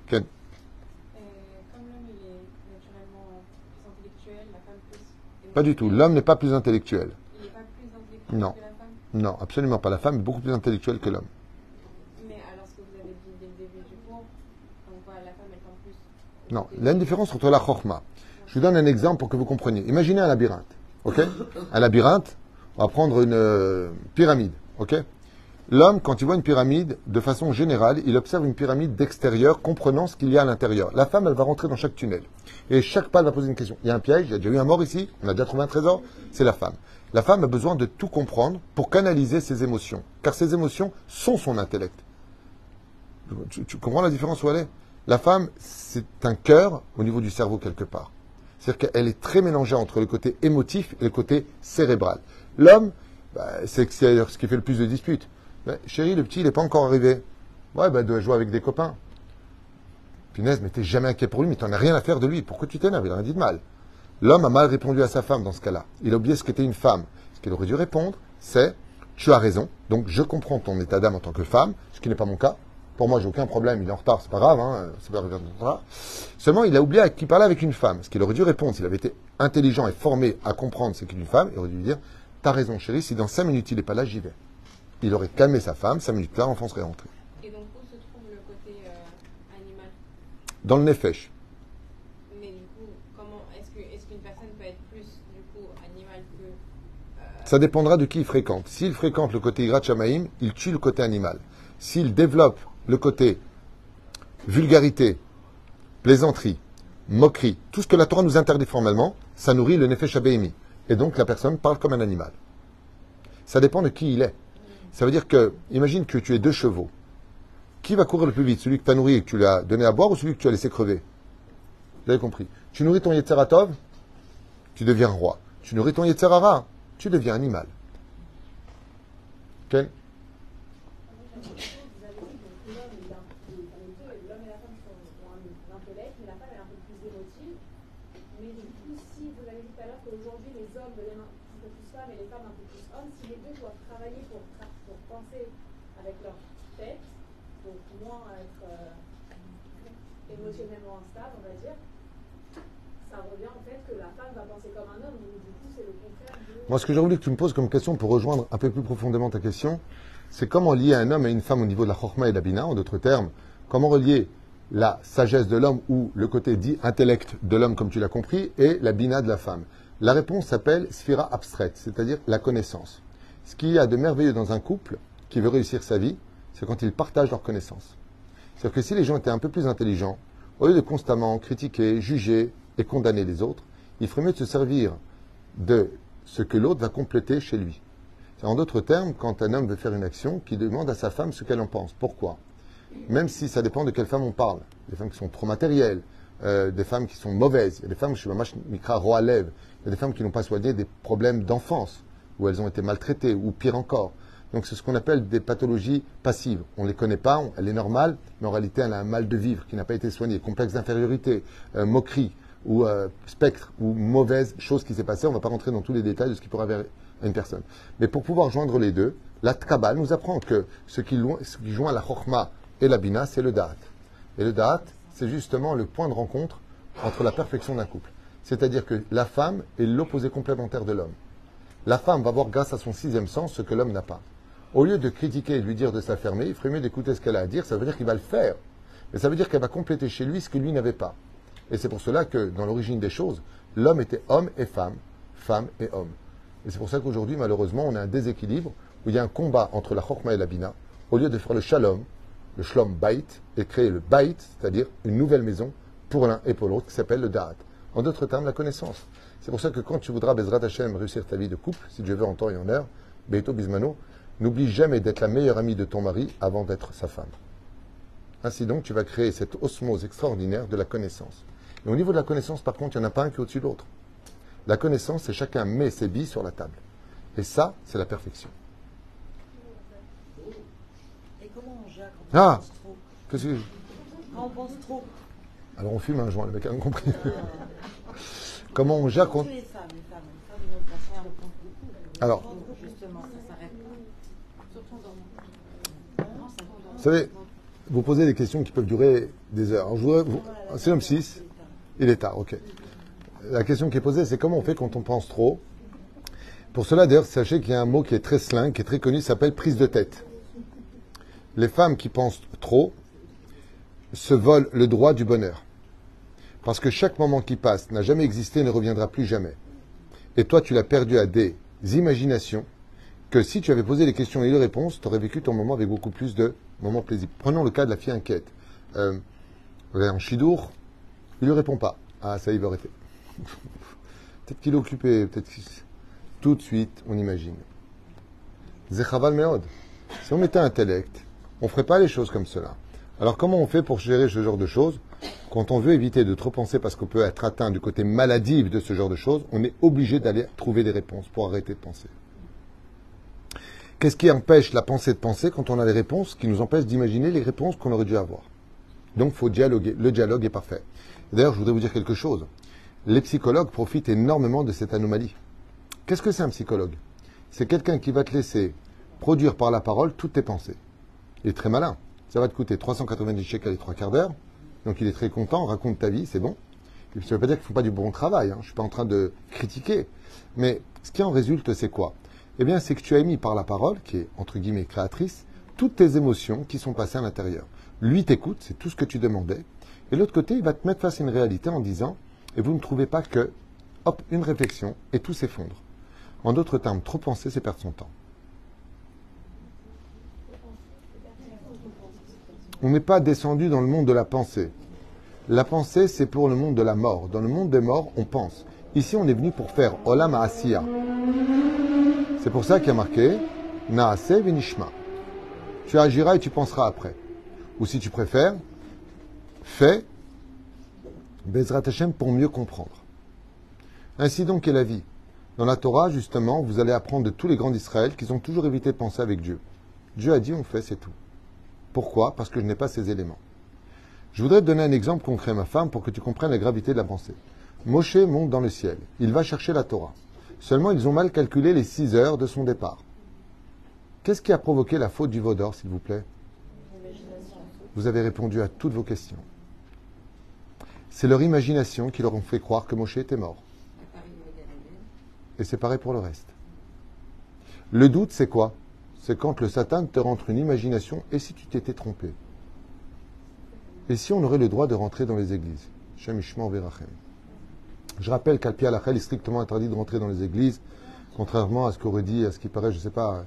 Speaker 1: Ken
Speaker 3: comme l'homme il est naturellement plus intellectuel, la femme plus.
Speaker 1: Pas du tout. L'homme n'est pas plus intellectuel.
Speaker 3: Il n'est pas plus intellectuel
Speaker 1: Non.
Speaker 3: que la femme?
Speaker 1: Non, absolument pas. La femme est beaucoup plus intellectuelle que l'homme.
Speaker 3: Mais alors ce que vous avez dit dès le
Speaker 1: Non, il y a une différence entre la chorma. Je vous donne un exemple pour que vous compreniez. Imaginez un labyrinthe, ok? Un labyrinthe, on va prendre une euh, pyramide, ok? L'homme, quand il voit une pyramide, de façon générale, il observe une pyramide d'extérieur, comprenant ce qu'il y a à l'intérieur. La femme, elle va rentrer dans chaque tunnel. Et chaque pas, elle va poser une question. Il y a un piège, il y a déjà eu un mort ici, on a déjà trouvé un trésor, c'est la femme. La femme a besoin de tout comprendre pour canaliser ses émotions. Car ses émotions sont son intellect. Tu, tu comprends la différence où elle est? La femme, c'est un cœur au niveau du cerveau quelque part. C'est-à-dire qu'elle est très mélangée entre le côté émotif et le côté cérébral. L'homme, bah, c'est ce qui fait le plus de disputes. Ben, chérie, le petit, il n'est pas encore arrivé. Ouais, ben, il doit jouer avec des copains. Punaise, mais t'es jamais inquiet pour lui, mais t'en as rien à faire de lui. Pourquoi tu t'énerves? Il a rien dit de mal. L'homme a mal répondu à sa femme dans ce cas-là. Il a oublié ce qu'était une femme. Ce qu'il aurait dû répondre, c'est Tu as raison, donc je comprends ton état d'âme en tant que femme, ce qui n'est pas mon cas. Pour moi, j'ai aucun problème, il est en retard, c'est pas grave, hein, c'est pas grave. Seulement, il a oublié qu'il parlait avec une femme. Ce qu'il aurait dû répondre, s'il avait été intelligent et formé à comprendre ce qu'est une femme, il aurait dû lui dire T'as raison, chérie, si dans cinq minutes il n'est pas là, j'y vais il aurait calmé sa femme, cinq minutes là, l'enfant serait rentré.
Speaker 3: Et donc où se trouve le côté euh, animal?
Speaker 1: Dans le nefesh.
Speaker 3: Mais du coup, comment est-ce qu'une personne peut être plus du coup animal que euh,
Speaker 1: Ça dépendra de qui il fréquente. S'il fréquente le côté Irat Shamaim, il tue le côté animal. S'il développe le côté vulgarité, plaisanterie, moquerie, tout ce que la Torah nous interdit formellement, ça nourrit le Nefesh Abéimi. Et donc la personne parle comme un animal. Ça dépend de qui il est. Ça veut dire que, imagine que tu es deux chevaux. Qui va courir le plus vite? Celui que tu as nourri et que tu lui as donné à boire ou celui que tu as laissé crever? Vous avez compris. Tu nourris ton Yetzeratov, tu deviens roi. Tu nourris ton Yetzerara, tu deviens animal
Speaker 3: Vous avez dit que l'homme et l'un- les- enfin, les femme sont- ont un intellect, mais la femme est un peu plus émotive. Mais du coup, si vous avez dit tout à l'heure qu'aujourd'hui les hommes deviennent un petit peu plus femmes et les femmes un peu plus hommes, si les deux doivent travailler pour, pour penser avec leur tête, donc moins être euh, émotionnellement instable, on va dire, ça revient en fait que la femme va penser comme un homme, donc du coup c'est le contraire de...
Speaker 1: Moi, ce que j'ai voulu que tu me poses comme question pour rejoindre un peu plus profondément ta question, c'est comment lier un homme et une femme au niveau de la chorma et de la bina, en d'autres termes, comment relier la sagesse de l'homme ou le côté dit intellect de l'homme, comme tu l'as compris, et la bina de la femme. La réponse s'appelle sphira abstraite, c'est-à-dire la connaissance. Ce qu'il y a de merveilleux dans un couple qui veut réussir sa vie, c'est quand ils partagent leur connaissance. C'est-à-dire que si les gens étaient un peu plus intelligents, au lieu de constamment critiquer, juger et condamner les autres, il ferait mieux de se servir de ce que l'autre va compléter chez lui. En d'autres termes, quand un homme veut faire une action, qu'il demande à sa femme ce qu'elle en pense. Pourquoi? Même si ça dépend de quelle femme on parle. Des femmes qui sont trop matérielles, euh, des femmes qui sont mauvaises. Il y a des femmes, je suis mikra roi lève. Il y a des femmes qui n'ont pas soigné des problèmes d'enfance, où elles ont été maltraitées, ou pire encore. Donc c'est ce qu'on appelle des pathologies passives. On ne les connaît pas, elle est normale, mais en réalité elle a un mal de vivre qui n'a pas été soigné. Complexe d'infériorité, euh, moquerie, ou euh, spectre, ou mauvaise chose qui s'est passée. On ne va pas rentrer dans tous les détails de ce qui pourrait arriver à une personne. Mais pour pouvoir joindre les deux, la Tkabal nous apprend que ce qui, ce qui joint la Chorma et la Bina, c'est le Da'at. Et le Da'at, c'est justement le point de rencontre entre la perfection d'un couple. C'est-à-dire que la femme est l'opposé complémentaire de l'homme. La femme va voir grâce à son sixième sens ce que l'homme n'a pas. Au lieu de critiquer et lui dire de s'affermer, il ferait mieux d'écouter ce qu'elle a à dire. Ça veut dire qu'il va le faire. Mais ça veut dire qu'elle va compléter chez lui ce que lui n'avait pas. Et c'est pour cela que, dans l'origine des choses, l'homme était homme et femme, femme et homme. Et c'est pour ça qu'aujourd'hui, malheureusement, on a un déséquilibre où il y a un combat entre la chokma et la bina. Au lieu de faire le shalom, le shalom bait, et créer le bait, c'est-à-dire une nouvelle maison pour l'un et pour l'autre, qui s'appelle le da'at. En d'autres termes, la connaissance. C'est pour ça que quand tu voudras, Bezrat Hashem, réussir ta vie de couple, si Dieu veut en temps et en heure, Beito Bismano, n'oublie jamais d'être la meilleure amie de ton mari avant d'être sa femme. Ainsi donc, tu vas créer cette osmose extraordinaire de la connaissance. Et au niveau de la connaissance, par contre, il n'y en a pas un qui est au-dessus de l'autre. La connaissance, c'est chacun met ses billes sur la table. Et ça, c'est la perfection.
Speaker 2: Et comment on gère quand
Speaker 1: Ah Qu'est-ce que-
Speaker 2: Quand on pense trop.
Speaker 1: Alors on fume un joint, le mec a rien compris. Comment on gère
Speaker 2: les les les ça.
Speaker 1: Alors,
Speaker 4: Justement, ça s'arrête pas. Surtout dans mon. Non, ça
Speaker 1: vous savez, vous posez des questions qui peuvent durer des heures. Alors, je voudrais vous... C'est l'homme 6. Il est tard, ok. La question qui est posée, c'est comment on fait quand on pense trop? Pour cela, d'ailleurs, sachez qu'il y a un mot qui est très slang, qui est très connu, qui s'appelle prise de tête. Les femmes qui pensent trop se volent le droit du bonheur. Parce que chaque moment qui passe n'a jamais existé et ne reviendra plus jamais. Et toi, tu l'as perdu à des imaginations que si tu avais posé les questions et les réponses, tu aurais vécu ton moment avec beaucoup plus de moments plaisibles. Prenons le cas de la fille inquiète. Euh, en chidour, il ne lui répond pas. Ah, ça, il veut arrêter. peut-être qu'il est occupé, peut-être. Tout de suite, on imagine. Zechaval Meod. Si on mettait un intellect, on ne ferait pas les choses comme cela. Alors comment on fait pour gérer ce genre de choses? Quand on veut éviter de trop penser parce qu'on peut être atteint du côté maladif de ce genre de choses, on est obligé d'aller trouver des réponses pour arrêter de penser. Qu'est-ce qui empêche la pensée de penser quand on a les réponses qui nous empêche d'imaginer les réponses qu'on aurait dû avoir? Donc il faut dialoguer. Le dialogue est parfait. D'ailleurs, je voudrais vous dire quelque chose. Les psychologues profitent énormément de cette anomalie. Qu'est-ce que c'est un psychologue? C'est quelqu'un qui va te laisser produire par la parole toutes tes pensées. Il est très malin. Ça va te coûter 390 shekels les trois quarts d'heure. Donc il est très content, raconte ta vie, c'est bon. ça ne veut pas dire qu'ils ne font pas du bon travail. Hein. Je ne suis pas en train de critiquer. Mais ce qui en résulte, c'est quoi? Eh bien, c'est que tu as émis par la parole, qui est entre guillemets créatrice, toutes tes émotions qui sont passées à l'intérieur. Lui t'écoute, c'est tout ce que tu demandais. Et l'autre côté, il va te mettre face à une réalité en disant, et vous ne trouvez pas que, hop, une réflexion, et tout s'effondre. En d'autres termes, trop penser, c'est perdre son temps. On n'est pas descendu dans le monde de la pensée. La pensée, c'est pour le monde de la mort. Dans le monde des morts, on pense. Ici, on est venu pour faire Olam Asiya. C'est pour ça qu'il y a marqué Naase Vinishma. Tu agiras et tu penseras après. Ou si tu préfères, fais Bezrat Hashem pour mieux comprendre. Ainsi donc est la vie. Dans la Torah, justement, vous allez apprendre de tous les grands d'Israël qu'ils ont toujours évité de penser avec Dieu. Dieu a dit on fait, c'est tout. Pourquoi? Parce que je n'ai pas ces éléments. Je voudrais te donner un exemple concret, ma femme, pour que tu comprennes la gravité de la pensée. Moshe monte dans le ciel. Il va chercher la Torah. Seulement, ils ont mal calculé les six heures de son départ. Qu'est-ce qui a provoqué la faute du Vaudor, s'il vous plaît? Vous avez répondu à toutes vos questions. C'est leur imagination qui leur ont fait croire que Moshe était mort. Et c'est pareil pour le reste. Le doute, c'est quoi? C'est quand le Satan te rentre une imagination et si tu t'étais trompé? Et si on aurait le droit de rentrer dans les églises? Je rappelle qu'Alpi Alachel est strictement interdit de rentrer dans les églises, contrairement à ce qu'aurait dit, à ce qui paraît, je ne sais pas,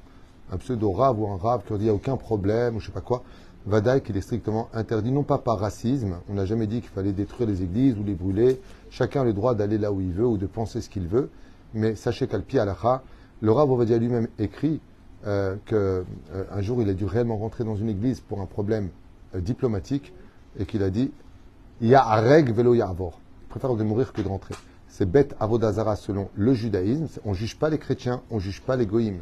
Speaker 1: un pseudo-rave ou un rave qui aurait dit il n'y a aucun problème ou je ne sais pas quoi. Vadaï qu'il est strictement interdit, non pas par racisme, on n'a jamais dit qu'il fallait détruire les églises ou les brûler, chacun a le droit d'aller là où il veut ou de penser ce qu'il veut, mais sachez qu'Alpi Alacha, le Rav Ovadia lui-même écrit euh, qu'un euh, jour il a dû réellement rentrer dans une église pour un problème euh, diplomatique et qu'il a dit Il y a un règle vélo yavor. Je préfère de mourir que de rentrer. C'est bête avodazara selon le judaïsme. On ne juge pas les chrétiens, on ne juge pas les goïms.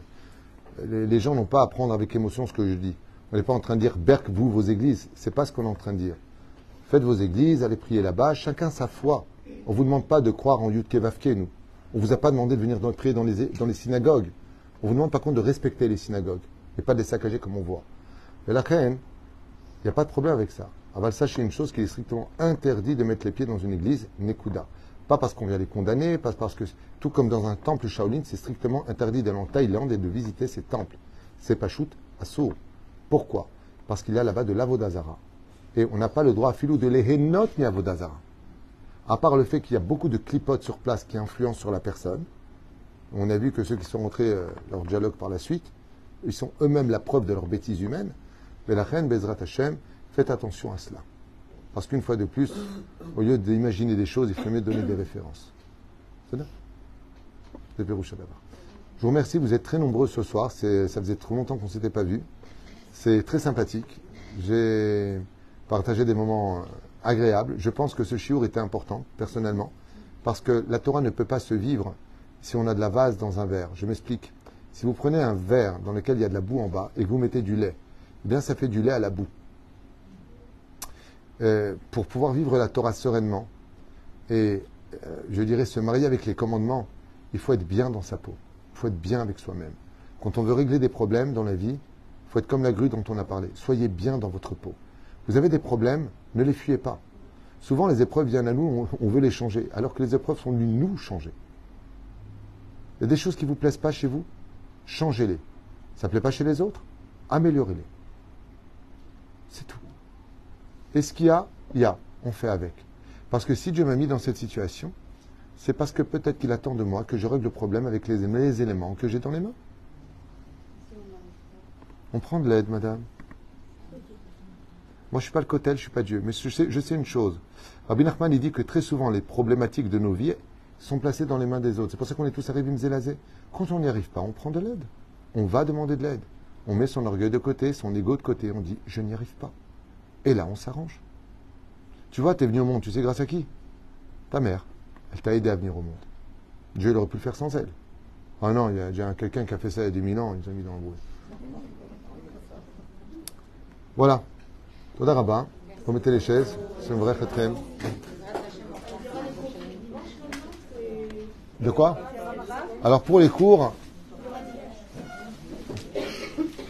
Speaker 1: Les, gens n'ont pas à prendre avec émotion ce que je dis. On n'est pas en train de dire Berk, vous, vos églises. C'est pas ce qu'on est en train de dire. Faites vos églises, allez prier là-bas, chacun sa foi. On ne vous demande pas de croire en Yudke Vavke, nous. On ne vous a pas demandé de venir prier dans les synagogues. On vous demande par contre de respecter les synagogues et pas de les saccager comme on voit. Mais la reine, il n'y a pas de problème avec ça. Aval, sachez une chose qu'il est strictement interdit de mettre les pieds dans une église Nekuda. Pas parce qu'on vient les condamner, pas parce que, tout comme dans un temple Shaolin, c'est strictement interdit d'aller en Thaïlande et de visiter ces temples. C'est pas shoot à sourd. Pourquoi? Parce qu'il y a là-bas de l'avodazara. Et on n'a pas le droit à filou de l'ehenot ni avodazara. À part le fait qu'il y a beaucoup de clipotes sur place qui influencent sur la personne, on a vu que ceux qui sont rentrés euh, leur dialogue par la suite, ils sont eux-mêmes la preuve de leur bêtise humaine. Mais la reine Bezrat Hashem, faites attention à cela. Parce qu'une fois de plus, au lieu d'imaginer des choses, il faut mieux donner des références. C'est Je vous remercie, vous êtes très nombreux ce soir. Ça faisait trop longtemps qu'on ne s'était pas vu. C'est très sympathique. J'ai partagé des moments euh, agréables. Je pense que ce chiour était important, personnellement, parce que la Torah ne peut pas se vivre si on a de la vase dans un verre. Je m'explique. Si vous prenez un verre dans lequel il y a de la boue en bas et que vous mettez du lait, eh bien ça fait du lait à la boue. Euh, pour pouvoir vivre la Torah sereinement et euh, je dirais se marier avec les commandements, il faut être bien dans sa peau. Il faut être bien avec soi-même. Quand on veut régler des problèmes dans la vie, il faut être comme la grue dont on a parlé. Soyez bien dans votre peau. Vous avez des problèmes, ne les fuyez pas. Souvent, les épreuves viennent à nous, on veut les changer, alors que les épreuves sont venues nous changer. Il y a des choses qui ne vous plaisent pas chez vous, changez-les. Ça ne plaît pas chez les autres, améliorez-les. C'est tout. Et ce qu'il y a, il y a, on fait avec. Parce que si Dieu m'a mis dans cette situation, c'est parce que peut-être qu'il attend de moi que je règle le problème avec les, éléments que j'ai dans les mains. On prend de l'aide, madame. Moi, je ne suis pas le cotel, je ne suis pas Dieu. Mais je sais, je sais une chose. Rabbi Nachman, il dit que très souvent, les problématiques de nos vies sont placées dans les mains des autres. C'est pour ça qu'on est tous arrivés zélazé. Quand on n'y arrive pas, on prend de l'aide. On va demander de l'aide. On met son orgueil de côté, son ego de côté. On dit, je n'y arrive pas. Et là, on s'arrange. Tu vois, tu es venu au monde, tu sais grâce à qui? Ta mère. Elle t'a aidé à venir au monde. Dieu aurait pu le faire sans elle. Ah non, il y a quelqu'un qui a fait ça il y a des mille ans, il nous a mis dans le bruit. Voilà. Toda Rabba. Remettez les chaises. C'est un vrai khatrem. De quoi? Alors pour les cours,